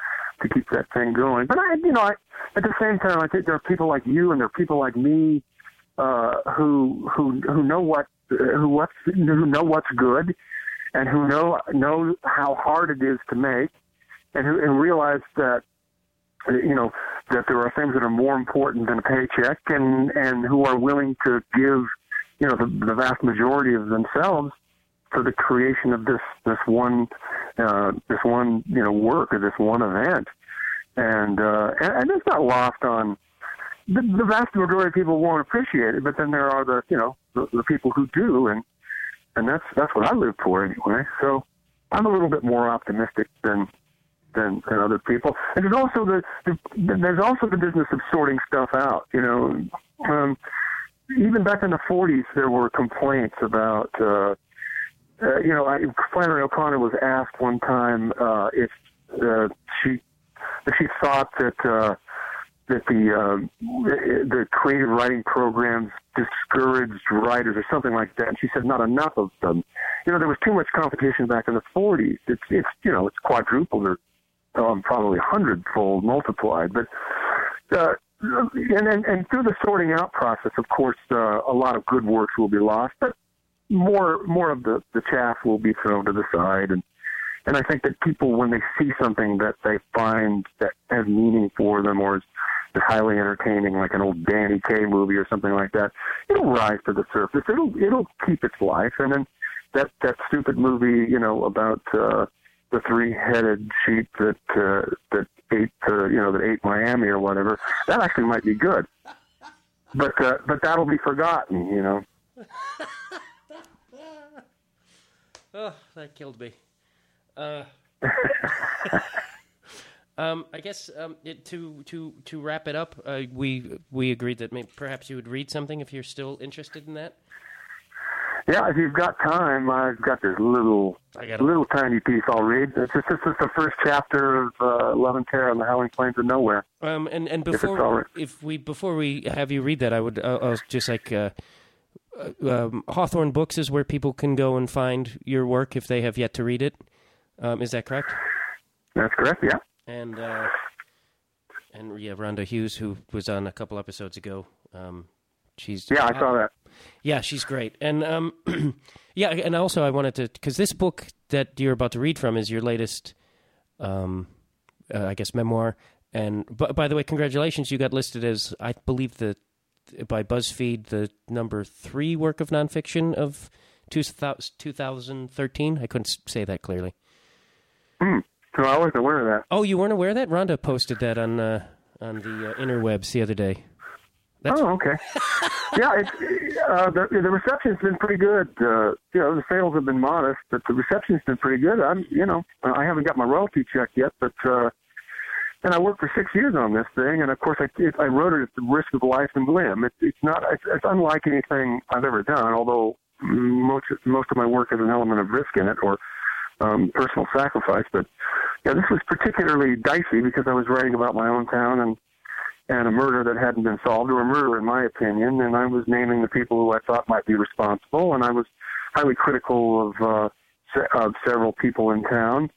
to keep that thing going. But i you know i at the same time i think there are people like you and there are people like me uh who who who know what who what's who know what's good and who know know how hard it is to make and who and realize that you know that there are things that are more important than a paycheck and and who are willing to give you know the, the vast majority of themselves for the creation of this this one uh, this one you know work or this one event. And uh, and, and it's not lost on the, the vast majority of people won't appreciate it but then there are the you know the, the people who do and and that's that's what I live for anyway. So I'm a little bit more optimistic than than, than other people. And there's also the, the there's also the business of sorting stuff out. You know, um, even back in the 40s, there were complaints about. Uh, uh, you know, I, Flannery O'Connor was asked one time uh, if uh, she if she thought that uh, that the um, the creative writing programs discouraged writers or something like that. And she said not enough of them. You know, there was too much competition back in the 40s. It's it's you know it's quadrupled or um, probably hundredfold multiplied. But uh, and, and and through the sorting out process, of course, uh, a lot of good works will be lost, but more more of the the chaff will be thrown to the side and. And I think that people, when they see something that they find that has meaning for them or is, highly entertaining, like an old Danny Kaye movie or something like that, it'll rise to the surface. It'll it'll keep its life. And then that that stupid movie, you know, about uh, the three-headed sheep that uh, that ate uh, you know that ate Miami or whatever. That actually might be good, but uh, but that'll be forgotten. You know. Oh, that killed me. Uh, um, I guess um, it, to to to wrap it up, uh, we we agreed that maybe perhaps you would read something if you're still interested in that. Yeah, if you've got time, I've got this little got little tiny piece I'll read. It's just this is the first chapter of uh, Love and Terror on the Howling Plains of Nowhere. Um, and and before right. if we before we have you read that, I would uh, I was just like uh, uh, um, Hawthorne Books is where people can go and find your work if they have yet to read it. Um, is that correct? That's correct. Yeah. And uh, and yeah, Rhonda Hughes, who was on a couple episodes ago. Um, she's Yeah, I saw that. Yeah, she's great. And um, yeah, and also I wanted to because this book that you're about to read from is your latest, um, uh, I guess, memoir. And b- by the way, congratulations! You got listed as I believe the by BuzzFeed the number three work of nonfiction of 2000 2013. I couldn't say that clearly. So I wasn't aware of that. Oh, you weren't aware of that? Rhonda posted that on uh, on the uh, interwebs the other day. That's- oh, okay. yeah, it's, uh, the the reception's been pretty good. Uh, you know, the sales have been modest, but the reception's been pretty good. I'm, you know, I haven't got my royalty check yet, but uh, and I worked for six years on this thing, and of course I it, I wrote it at the risk of life and limb. It's it's not it's, it's unlike anything I've ever done. Although most most of my work has an element of risk in it or um, personal sacrifice, but yeah, this was particularly dicey because I was writing about my own town and and a murder that hadn't been solved, or a murder in my opinion, and I was naming the people who I thought might be responsible, and I was highly critical of uh, of several people in town.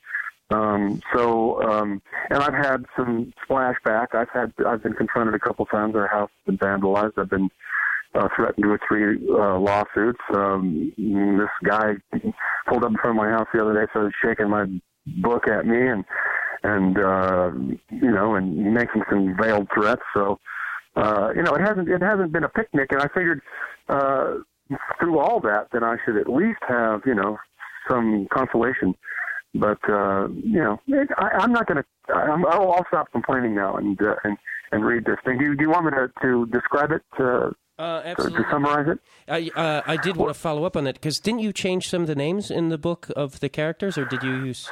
Um, so, um, and I've had some splashback. I've had I've been confronted a couple times. Our house has been vandalized. I've been uh, threatened with three uh, lawsuits. Um, this guy pulled up in front of my house the other day, started shaking my book at me, and and uh, you know, and making some veiled threats. So, uh, you know, it hasn't it hasn't been a picnic, and I figured uh, through all that that I should at least have you know some consolation. But uh, you know, it, I, I'm not going to. I'll, I'll stop complaining now and uh, and and read this thing. Do you, do you want me to to describe it? Uh, Uh, To, to summarize it, I uh, I did want to follow up on that because didn't you change some of the names in the book of the characters, or did you use?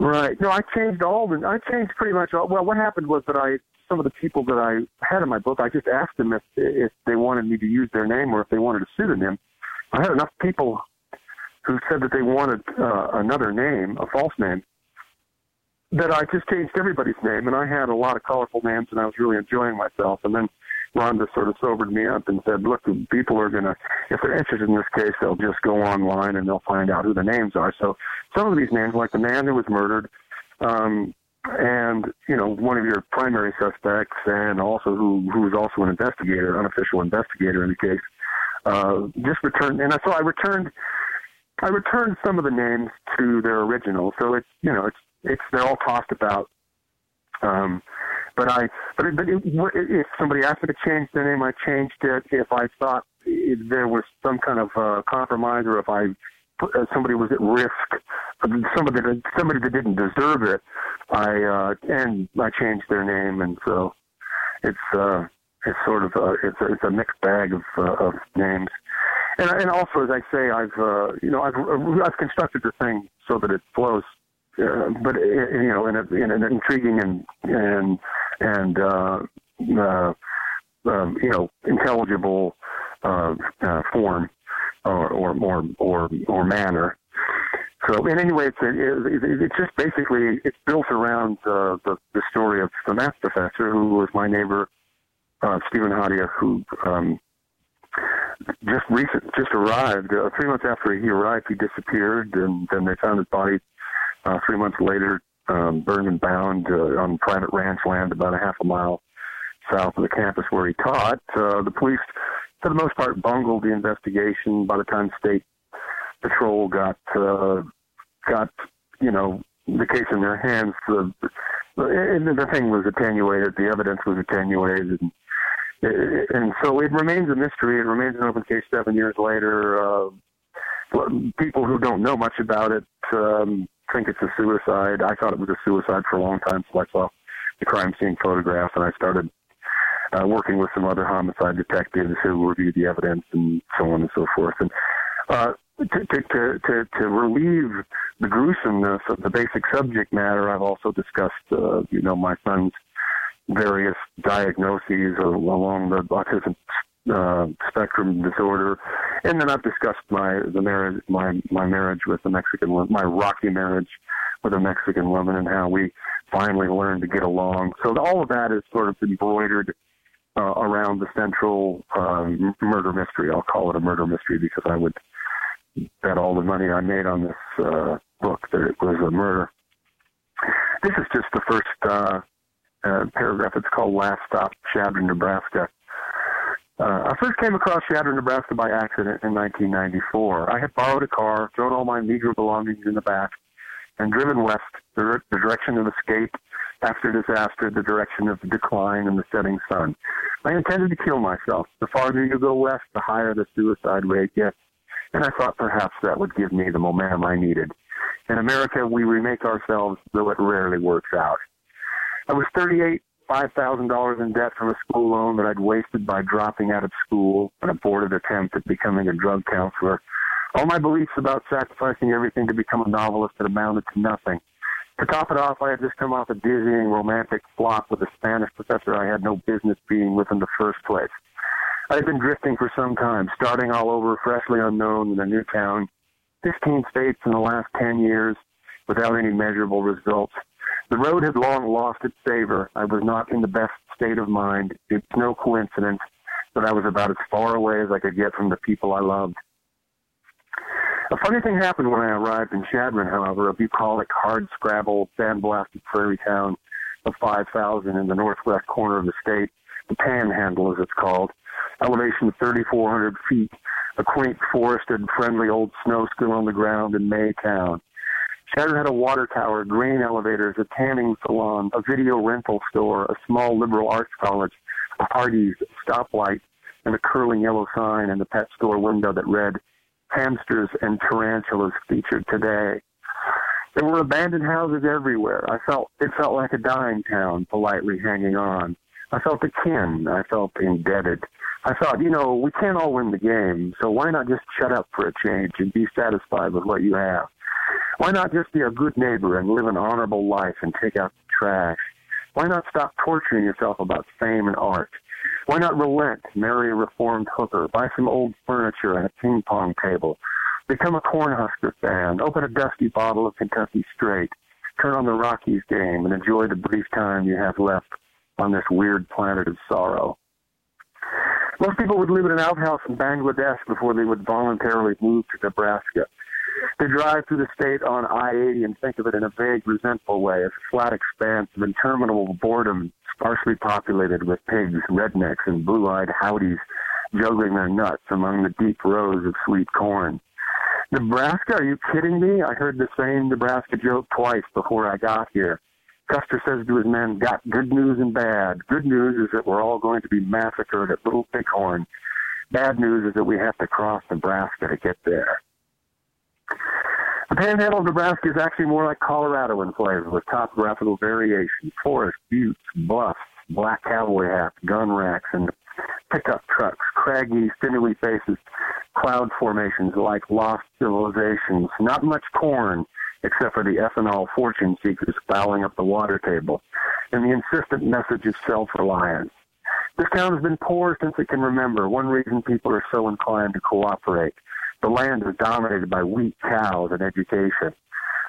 Right. No, I changed all the. I changed pretty much all. Well, what happened was that I some of the people that I had in my book, I just asked them if if they wanted me to use their name or if they wanted a pseudonym. I had enough people who said that they wanted uh, another name, a false name, that I just changed everybody's name, and I had a lot of colorful names, and I was really enjoying myself. And then Rhonda sort of sobered me up and said, "Look, people are gonna, if they're interested in this case, they'll just go online and they'll find out who the names are." So some of these names, like the man who was murdered, um, and you know one of your primary suspects, and also who who was also an investigator, unofficial investigator in the case, uh, just returned. And so I returned. I returned some of the names to their original, so it's you know it's it's they're all tossed about. Um, but I but, it, but it, if somebody asked me to change the name, I changed it. If I thought there was some kind of uh, compromise, or if I put, uh, somebody was at risk, somebody that somebody that didn't deserve it, I uh, and I changed their name, and so it's uh, it's sort of uh, it's a, it's a mixed bag of uh, of names. And, and also, as I say, I've uh, you know I've I've constructed the thing so that it flows, uh, but uh, you know in, a, in an intriguing and and and uh, uh, um, you know intelligible uh, uh, form or or or or, or manner. So, in any way, it's it, it, it's just basically it's built around uh, the the story of the math professor who was my neighbor, uh, Steven Haataja, who um, just recent just arrived. Uh, three months after he arrived, he disappeared, and then they found his body uh, three months later, um, burned and bound uh, on private ranch land about a half a mile south of the campus where he taught. Uh, the police, for the most part, bungled the investigation. By the time state patrol got uh, got you know the case in their hands, the and the thing was attenuated. The evidence was attenuated. And, and so it remains a mystery. It remains an open case seven years later. Uh, people who don't know much about it um, think it's a suicide. I thought it was a suicide for a long time, so I saw the crime scene photograph, and I started uh, working with some other homicide detectives who reviewed the evidence and so on and so forth. And uh, to, to, to, to, to relieve the gruesomeness of the basic subject matter, I've also discussed, uh, you know, my son's various diagnoses along the autism uh, spectrum disorder, and then I've discussed my the marriage my my marriage with a Mexican my rocky marriage with a Mexican woman and how we finally learned to get along. So all of that is sort of embroidered uh, around the central um, murder mystery. I'll call it a murder mystery because I would bet all the money I made on this uh, book that it was a murder. This is just the first uh, uh, paragraph. It's called Last Stop, Chadron, Nebraska. Uh, I first came across Chadron, Nebraska by accident in 1994. I had borrowed a car, thrown all my meager belongings in the back, and driven west, the, the direction of escape after disaster, the direction of the decline and the setting sun. I intended to kill myself. The farther you go west, the higher the suicide rate gets, and I thought perhaps that would give me the momentum I needed. In America, we remake ourselves, though it rarely works out. I was 38, $5,000 in debt from a school loan that I'd wasted by dropping out of school, an aborted attempt at becoming a drug counselor. All my beliefs about sacrificing everything to become a novelist had amounted to nothing. To top it off, I had just come off a dizzying romantic flop with a Spanish professor I had no business being with in the first place. I had been drifting for some time, starting all over, freshly unknown in a new town, 15 states in the last 10 years, without any measurable results. The road had long lost its savor. I was not in the best state of mind. It's no coincidence that I was about as far away as I could get from the people I loved. A funny thing happened when I arrived in Chadron, however, a bucolic, hard-scrabble, sandblasted prairie town of 5,000 in the northwest corner of the state, the Panhandle as it's called, elevation 3,400 feet, a quaint, forested, friendly old snow still on the ground in Maytown. Chadron had a water tower, grain elevators, a tanning salon, a video rental store, a small liberal arts college, a Hardee's stoplight, and a curling yellow sign in the pet store window that read, hamsters and tarantulas featured today. There were abandoned houses everywhere. I felt it felt like a dying town, politely hanging on. I felt akin. I felt indebted. I thought, you know, we can't all win the game, so why not just shut up for a change and be satisfied with what you have? Why not just be a good neighbor and live an honorable life and take out the trash? Why not stop torturing yourself about fame and art? Why not relent, marry a reformed hooker, buy some old furniture and a ping pong table, become a Cornhusker fan, open a dusty bottle of Kentucky Straight, turn on the Rockies game, and enjoy the brief time you have left on this weird planet of sorrow? Most people would live in an outhouse in Bangladesh before they would voluntarily move to Nebraska. They drive through the state on I-80 and think of it in a vague, resentful way as a flat expanse of interminable boredom, sparsely populated with pigs, rednecks, and blue-eyed howdies juggling their nuts among the deep rows of sweet corn. Nebraska? Are you kidding me? I heard the same Nebraska joke twice before I got here. Custer says to his men, got good news and bad. Good news is that we're all going to be massacred at Little Bighorn. Bad news is that we have to cross Nebraska to get there. The panhandle of Nebraska is actually more like Colorado in flavor, with topographical variation, forests, buttes, bluffs, black cowboy hats, gun racks, and pickup trucks, craggy, stimuli faces, cloud formations like lost civilizations, not much corn, except for the ethanol fortune seekers fouling up the water table, and the insistent message of self-reliance. This town has been poor since it can remember. One reason people are so inclined to cooperate. The land is dominated by wheat, cows and education.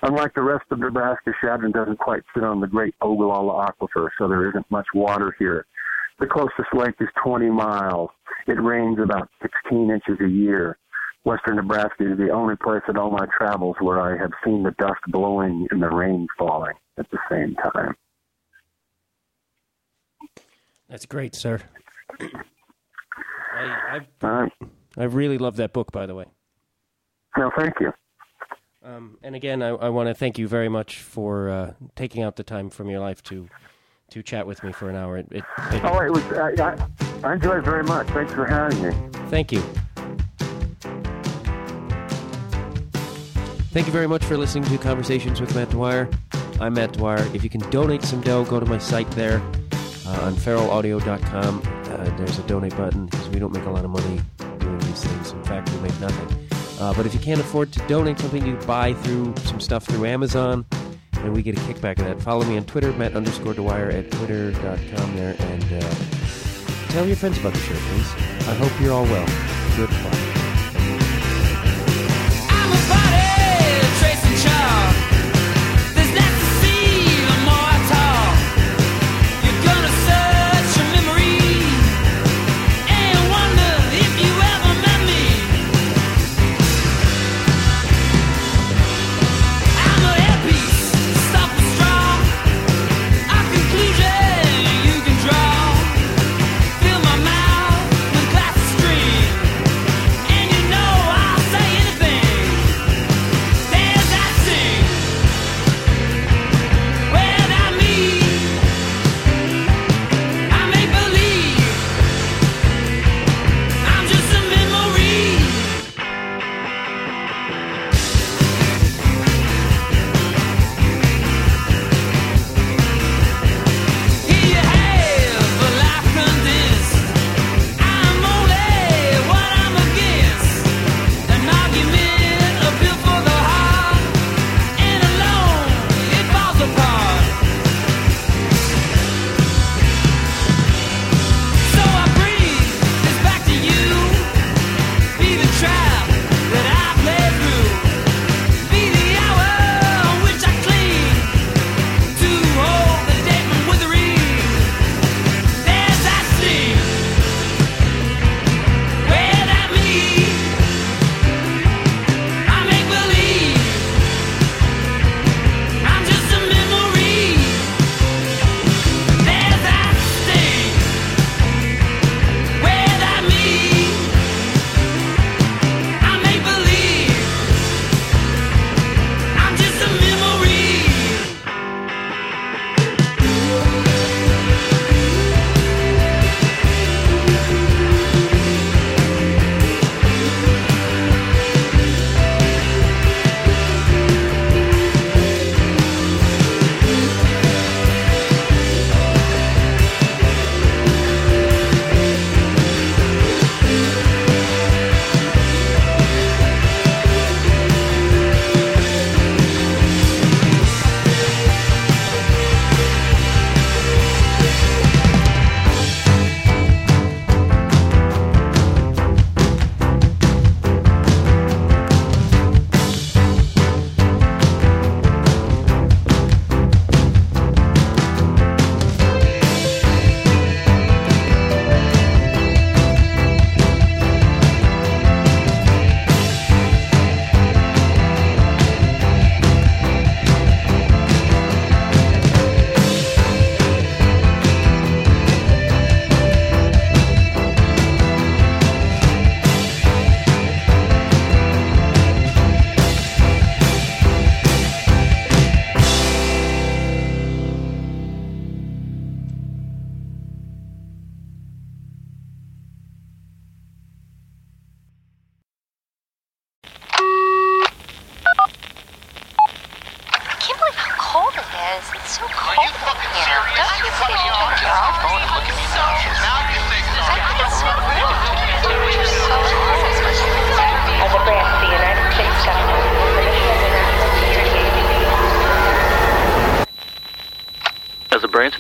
Unlike the rest of Nebraska, Chadron doesn't quite sit on the great Ogallala Aquifer, so there isn't much water here. The closest lake is 20 miles. It rains about 16 inches a year. Western Nebraska is the only place in all my travels where I have seen the dust blowing and the rain falling at the same time. That's great, sir. I, I've. I really love that book, by the way. No, thank you. Um, and again, I, I want to thank you very much for uh, taking out the time from your life to to chat with me for an hour. It, it, it- Oh, it was. I, I enjoyed it very much. Thanks for having me. thank you. Thank you very much for listening to Conversations with Matt Dwyer. I'm Matt Dwyer. If you can donate some dough, go to my site there uh, on feralaudio.com. Uh, there's a donate button because we don't make a lot of money doing these things. In fact, we make nothing. Uh, but if you can't afford to donate something, you buy through some stuff through Amazon, and we get a kickback of that. Follow me on Twitter, Matt underscore Dwyer at twitter.com there, and uh, tell your friends about the show, please. I hope you're all well. Goodbye.